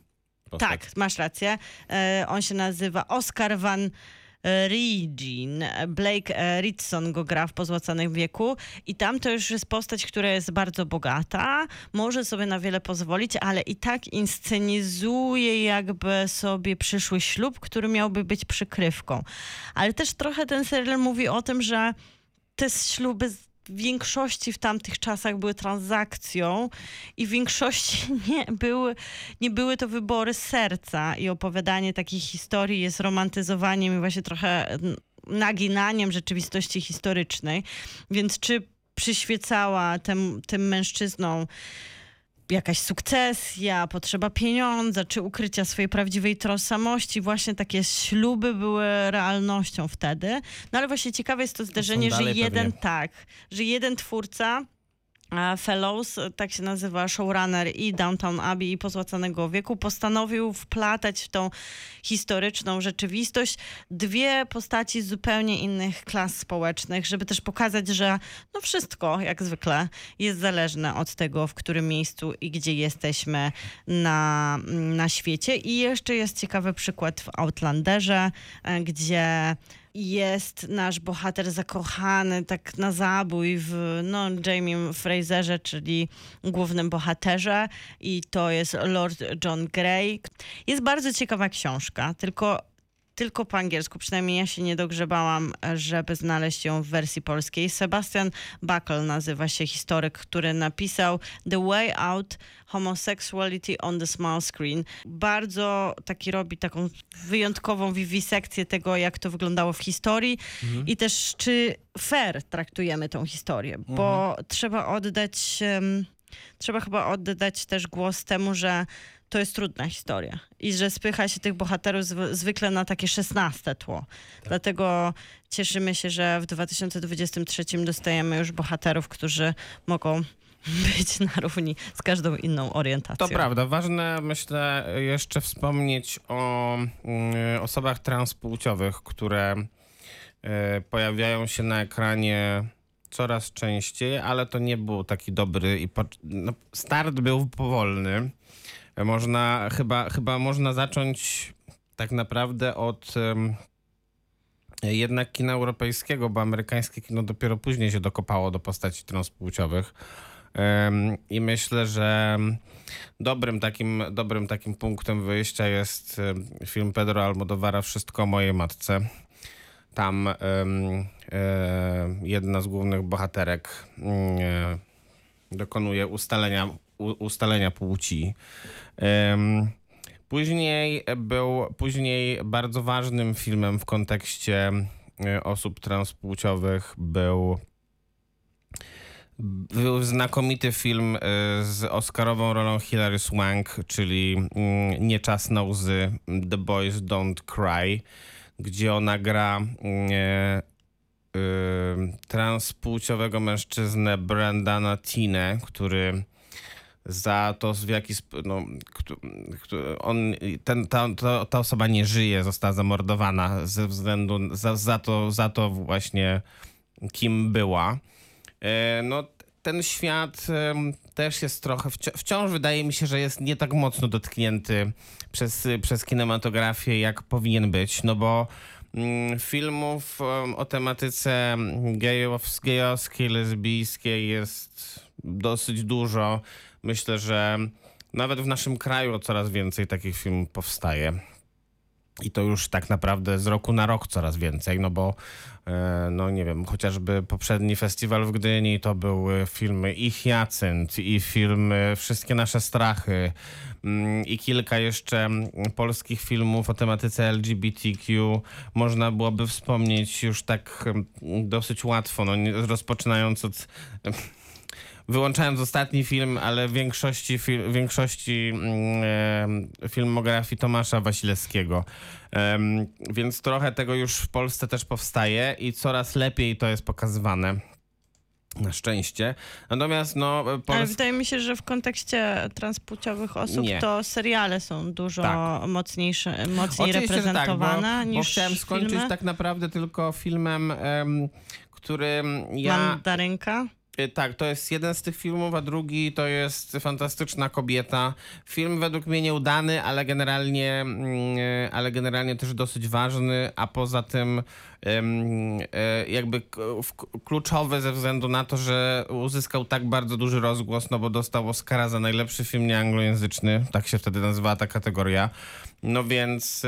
Postać. Tak, masz rację. E, on się nazywa Oscar Van Regin. Blake e, Ritson go gra w Pozłacanym wieku i tam to już jest postać, która jest bardzo bogata, może sobie na wiele pozwolić, ale i tak inscenizuje jakby sobie przyszły ślub, który miałby być przykrywką. Ale też trochę ten serial mówi o tym, że te śluby większości w tamtych czasach były transakcją i w większości nie były, nie były to wybory serca i opowiadanie takich historii jest romantyzowaniem i właśnie trochę naginaniem rzeczywistości historycznej. Więc czy przyświecała tym, tym mężczyznom jakaś sukcesja, potrzeba pieniądza, czy ukrycia swojej prawdziwej tożsamości. Właśnie takie śluby były realnością wtedy. No ale właśnie ciekawe jest to zdarzenie, że dalej jeden, pewnie. tak, że jeden twórca Fellows, tak się nazywa showrunner i Downtown Abbey i Pozłacanego Wieku, postanowił wplatać w tą historyczną rzeczywistość dwie postaci zupełnie innych klas społecznych, żeby też pokazać, że no wszystko, jak zwykle, jest zależne od tego, w którym miejscu i gdzie jesteśmy na, na świecie. I jeszcze jest ciekawy przykład w Outlanderze, e, gdzie jest nasz bohater zakochany tak na zabój w no, Jamie Fraserze, czyli głównym bohaterze i to jest Lord John Grey. Jest bardzo ciekawa książka, tylko tylko po angielsku, przynajmniej ja się nie dogrzebałam, żeby znaleźć ją w wersji polskiej. Sebastian Buckle nazywa się historyk, który napisał The Way Out Homosexuality on the Small Screen. Bardzo taki robi taką wyjątkową wiwisekcję tego, jak to wyglądało w historii i też czy fair traktujemy tą historię, bo trzeba oddać, em, trzeba chyba oddać też głos temu, że to jest trudna historia i że spycha się tych bohaterów zw- zwykle na takie szesnaste tło. Dlatego cieszymy się, że w 2023 dostajemy już bohaterów, którzy mogą być na równi z każdą inną orientacją. To prawda. Ważne, myślę, jeszcze wspomnieć o mm, osobach transpłciowych, które e, pojawiają się na ekranie coraz częściej, ale to nie był taki dobry i no, start był powolny. Można, chyba, chyba można zacząć tak naprawdę od em, jednak kina europejskiego, bo amerykańskie kino dopiero później się dokopało do postaci transpłciowych. Em, I myślę, że dobrym takim, dobrym takim punktem wyjścia jest film Pedro Almodovara Wszystko o mojej matce. Tam e, jedna z głównych bohaterek mm, e, dokonuje ustalenia, ustalenia płci. Później był, później bardzo ważnym filmem w kontekście e, osób transpłciowych był był znakomity film e, z Oscarową rolą Hilary Swank, czyli mm, Nie czas na łzy, The Boys Don't Cry, gdzie ona gra mm, e, y, transpłciowego mężczyznę Brandana Tine, który za to, w jaki sp- no, on, ten, ta, ta, osoba nie żyje, została zamordowana ze względu za, za, to, za to właśnie, kim była. E, No, ten świat też jest trochę, wci- wciąż wydaje mi się, że jest nie tak mocno dotknięty przez, przez kinematografię, jak powinien być, no bo mm, filmów o tematyce gejows- gejowskiej, lesbijskiej jest dosyć dużo. Myślę, że nawet w naszym kraju coraz więcej takich filmów powstaje. I to już tak naprawdę z roku na rok coraz więcej, no bo e, no nie wiem, chociażby poprzedni festiwal w Gdyni to były filmy i Hyacynt, i filmy Wszystkie nasze strachy, mm, i kilka jeszcze mm, polskich filmów o tematyce LGBTQ. Można byłoby wspomnieć już tak mm, dosyć łatwo, no, rozpoczynając od wyłączając ostatni film, ale w większości, fil, większości mm, e, filmografii Tomasza Wasilewskiego. Em, więc trochę tego już w Polsce też powstaje i coraz lepiej to jest pokazywane. Na szczęście. Natomiast no, Ale Pols- wydaje mi się, że w kontekście transpłciowych osób Nie. to seriale są dużo Tak. mocniejsze, mocniej Oczywiście, reprezentowane tak, bo, bo niż chciałem skończyć filmy. tak naprawdę tylko filmem, em, którym ja... Mandarynka. Y, Tak, to jest jeden z tych filmów, a drugi to jest Fantastyczna Kobieta. Film według mnie nieudany, ale generalnie, mm, e, ale generalnie też dosyć ważny, a poza tym e, jakby kluczowy ze względu na to, że uzyskał tak bardzo duży rozgłos, no bo dostał Oscara za najlepszy film nieanglojęzyczny, tak się wtedy nazywała ta kategoria. No więc...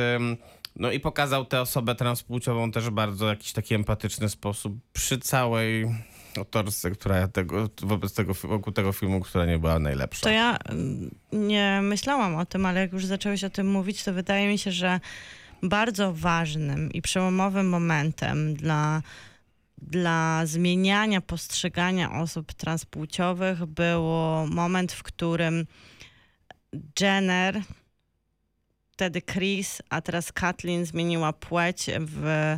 no i pokazał tę osobę transpłciową też bardzo w jakiś taki empatyczny sposób przy całej autorce, która tego, wobec tego, wokół tego filmu, która nie była najlepsza. To ja mm, nie myślałam o tym, ale jak już zacząłeś o tym mówić, to wydaje mi się, że bardzo ważnym i przełomowym momentem dla dla zmieniania postrzegania osób transpłciowych było moment, w którym Jenner, wtedy Chris, a teraz Kathleen zmieniła płeć w,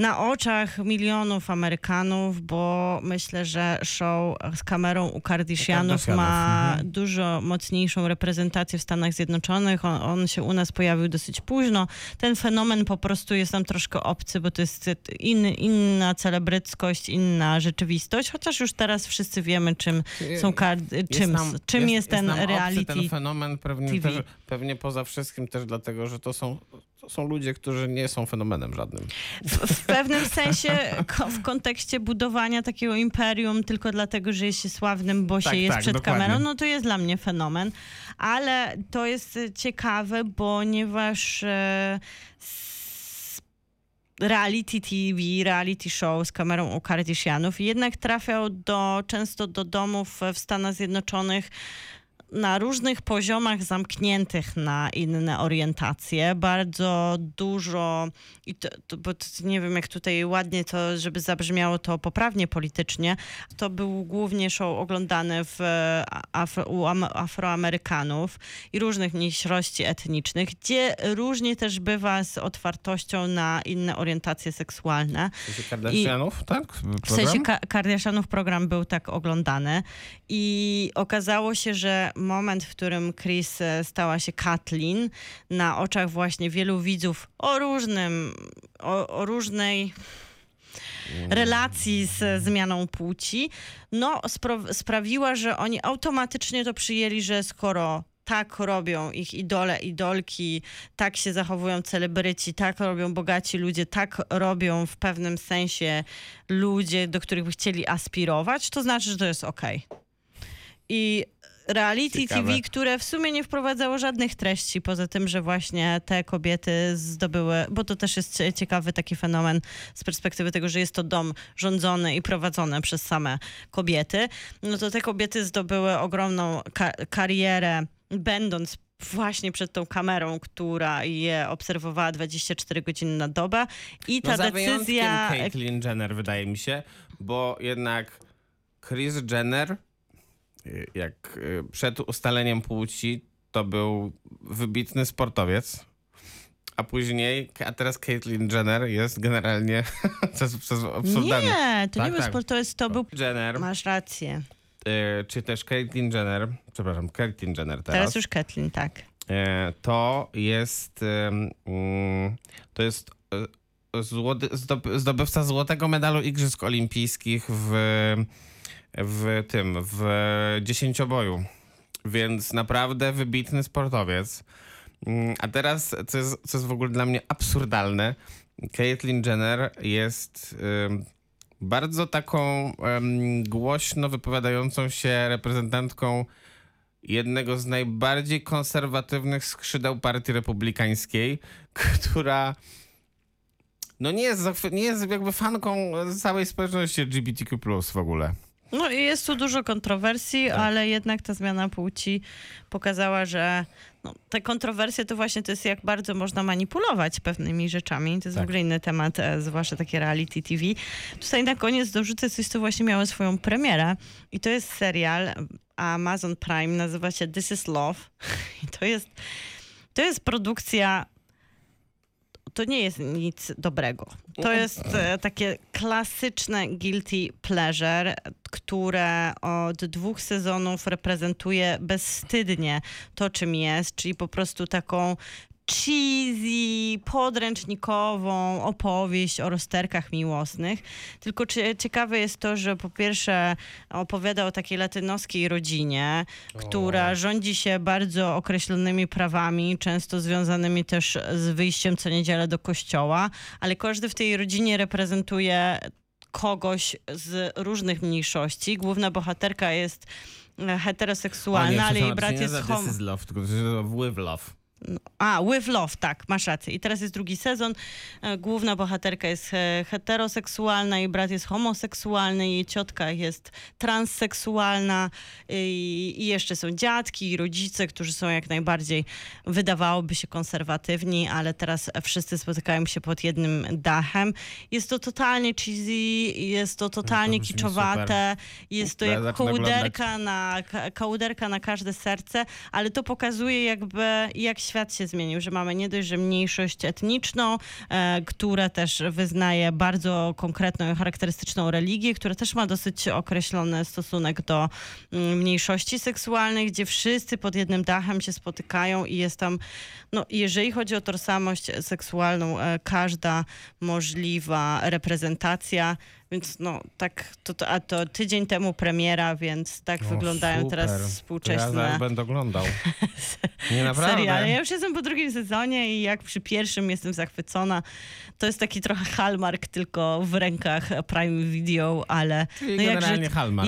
na oczach milionów Amerykanów, bo myślę, że show z kamerą u Kardashianów ma mhm. dużo mocniejszą reprezentację w Stanach Zjednoczonych. On, on się u nas pojawił dosyć późno. Ten fenomen po prostu jest nam troszkę obcy, bo to jest inny, inna celebryckość, inna rzeczywistość, chociaż już teraz wszyscy wiemy, czym są Jest czym, nam- czym jest, ten nam obcy reality. ten fenomen pewnie, też, pewnie poza wszystkim też dlatego, że to są, to są ludzie, którzy nie są fenomenem żadnym. w, w pewnym sensie ko- w kontekście budowania takiego imperium tylko dlatego, że jest się sławnym, bo Tak, się jest tak, przed dokładnie. kamerą, no to jest dla mnie fenomen. Ale to jest e, ciekawe, ponieważ e, reality TV, reality show z kamerą u Kardashianów jednak trafiał do, często do domów w Stanach Zjednoczonych na różnych poziomach zamkniętych na inne orientacje. Bardzo dużo, i to, to, bo to, nie wiem jak tutaj ładnie to, żeby zabrzmiało to poprawnie politycznie, to był głównie show oglądany w, afro, u Am- Afroamerykanów i różnych mniejszości etnicznych, gdzie różnie też bywa z otwartością na inne orientacje seksualne. W sensie Kardashianów, tak? W sensie Ka- Kardashianów program był tak oglądany i okazało się, że moment, w którym Chris e, stała się Kathleen na oczach właśnie wielu widzów o różnym, o, o różnej relacji z zmianą płci, no sprawiła, że oni automatycznie to przyjęli, że skoro tak robią ich idole, idolki, tak się zachowują celebryci, tak robią bogaci ludzie, tak robią w pewnym sensie ludzie, do których by chcieli aspirować, to znaczy, że to jest okej. I reality Ciekawe. TV, które w sumie nie wprowadzało żadnych treści, poza tym, że właśnie te kobiety zdobyły, bo to też jest cie- ciekawy taki fenomen z perspektywy tego, że jest to dom rządzony i prowadzony przez same kobiety, no to te kobiety zdobyły ogromną ka- karierę, będąc właśnie przed tą kamerą, która je obserwowała 24 godziny na dobę i ta no, za decyzja... Caitlyn Jenner, wydaje mi się, bo jednak Chris Jenner, jak y, przed ustaleniem płci, to był wybitny sportowiec. A później, a teraz Caitlyn Jenner jest generalnie przez, przez. Nie, to Tak, nie był tak. sport, to był... Jenner, Masz rację. y, czy też Caitlyn Jenner, przepraszam, Caitlyn Jenner teraz. Teraz już Kathleen, tak. E, to jest em, mm, to jest e, złoty, zdob- zdobywca złotego medalu Igrzysk Olimpijskich w, w tym, w dziesięcioboju. Więc naprawdę wybitny sportowiec. Mm, A teraz, co jest, co jest w ogóle dla mnie absurdalne, Caitlyn Jenner jest em, bardzo taką em, głośno wypowiadającą się reprezentantką jednego z najbardziej konserwatywnych skrzydeł Partii Republikańskiej, która no nie jest, nie jest jakby fanką całej społeczności LGBTQ+, w ogóle. No i jest tu dużo kontrowersji, Tak. ale jednak ta zmiana płci pokazała, że no, te kontrowersje to właśnie to jest jak bardzo można manipulować pewnymi rzeczami. To jest w Tak. ogóle inny temat, e, zwłaszcza takie reality TV. Tutaj na koniec dorzucę coś, co właśnie miało swoją premierę i to jest serial Amazon Prime, nazywa się This is Love i to jest, to jest produkcja to nie jest nic dobrego. To jest e, takie klasyczne guilty pleasure, które od dwóch sezonów reprezentuje bezwstydnie to, czym jest, czyli po prostu taką cheesy, podręcznikową opowieść o rozterkach miłosnych. Tylko ciekawe jest to, że po pierwsze opowiada o takiej latynoskiej rodzinie, która rządzi się bardzo określonymi prawami, często związanymi też z wyjściem co niedzielę do kościoła, ale każdy w tej rodzinie reprezentuje kogoś z różnych mniejszości. Główna bohaterka jest e, heteroseksualna, ale jej brat jest This hom... is love, tylko with love. No, a, With Love, tak, masz rację. I teraz jest drugi sezon. E, Główna bohaterka jest e, heteroseksualna, jej brat jest homoseksualny, jej ciotka jest transseksualna i, i jeszcze są dziadki i rodzice, którzy są jak najbardziej, wydawałoby się konserwatywni, ale teraz wszyscy spotykają się pod jednym dachem. Jest to totalnie cheesy, jest to totalnie brzmi kiczowate, jest to Ja jak kołderka na, ka- kołderka na każde serce, ale to pokazuje jakby jak świat się zmienił, że mamy nie dość, że mniejszość etniczną, e, która też wyznaje bardzo konkretną i charakterystyczną religię, która też ma dosyć określony stosunek do mm, mniejszości seksualnych, gdzie wszyscy pod jednym dachem się spotykają i jest tam, no jeżeli chodzi o tożsamość seksualną, e, każda możliwa reprezentacja, więc no tak, to, to, a to tydzień temu premiera, więc tak O, wyglądają super. teraz Ja współczesne zaraz będę oglądał. Nie naprawdę. seriale. Ja już jestem po drugim sezonie i jak przy pierwszym jestem zachwycona. To jest taki trochę Hallmark, tylko w rękach Prime Video, ale Czyli no jakże,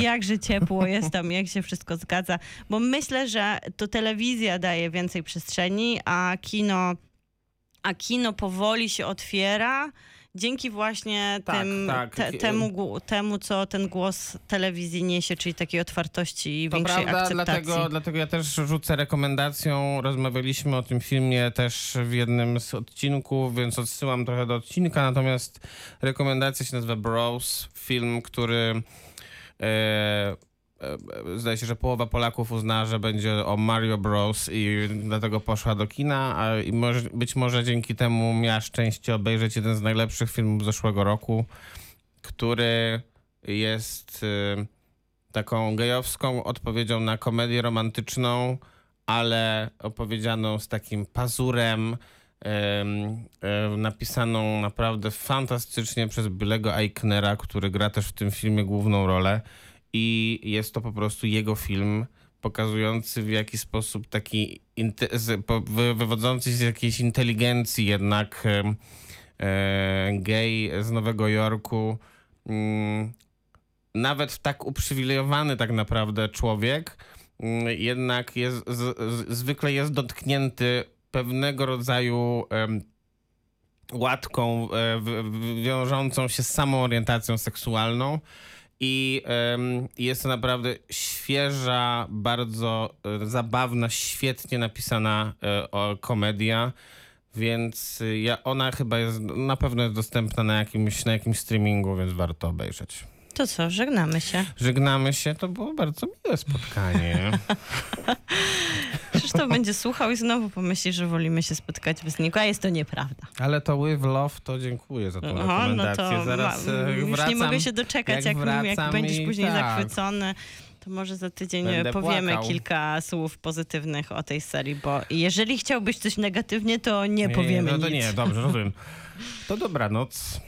jakże ciepło jest tam, jak się wszystko zgadza. Bo myślę, że to telewizja daje więcej przestrzeni, a kino, a kino powoli się otwiera. Dzięki właśnie Tak, tym, tak. Te, temu, temu, co ten głos telewizji niesie, czyli takiej otwartości i To większej prawda, akceptacji. dlatego, dlatego ja też rzucę rekomendacją. Rozmawialiśmy o tym filmie też w jednym z odcinków, więc odsyłam trochę do odcinka. Natomiast rekomendacja się nazywa Bros. Film, który e, zdaje się, że połowa Polaków uzna, że będzie o Mario Bros. i dlatego poszła do kina. A, I być może dzięki temu miała szczęście obejrzeć jeden z najlepszych filmów zeszłego roku, który jest. E, taką gejowską odpowiedzią na komedię romantyczną, ale opowiedzianą z takim pazurem, em, em, napisaną naprawdę fantastycznie przez Billego Eichnera, który gra też w tym filmie główną rolę. I jest to po prostu jego film, pokazujący w jaki sposób taki wywodzący się z jakiejś inteligencji jednak e, gej z Nowego Jorku mm, nawet tak uprzywilejowany tak naprawdę człowiek mm, jednak jest, z, z, zwykle jest dotknięty pewnego rodzaju em, łatką e, w, wiążącą się z samą orientacją seksualną i jest to naprawdę świeża, bardzo e, zabawna, świetnie napisana e, komedia. Więc y, ja, ona chyba jest, na pewno jest dostępna na jakimś, na jakimś streamingu, więc warto obejrzeć. To co, żegnamy się. Żegnamy się, to było bardzo miłe spotkanie. Krzysztof będzie słuchał i znowu pomyśli, że wolimy się spotkać bez niego, a jest to nieprawda. Ale to With Love, to dziękuję za tą Oho, no rekomendację. to Zaraz ma, e, już wracam. nie mogę się doczekać, jak, jak, wracam będziesz później tak. zachwycony. To może za tydzień Będę powiemy płakał. kilka słów pozytywnych o tej serii, bo jeżeli chciałbyś coś negatywnie, to nie, powiemy No to nic. nie, dobrze, rozumiem. To dobranoc.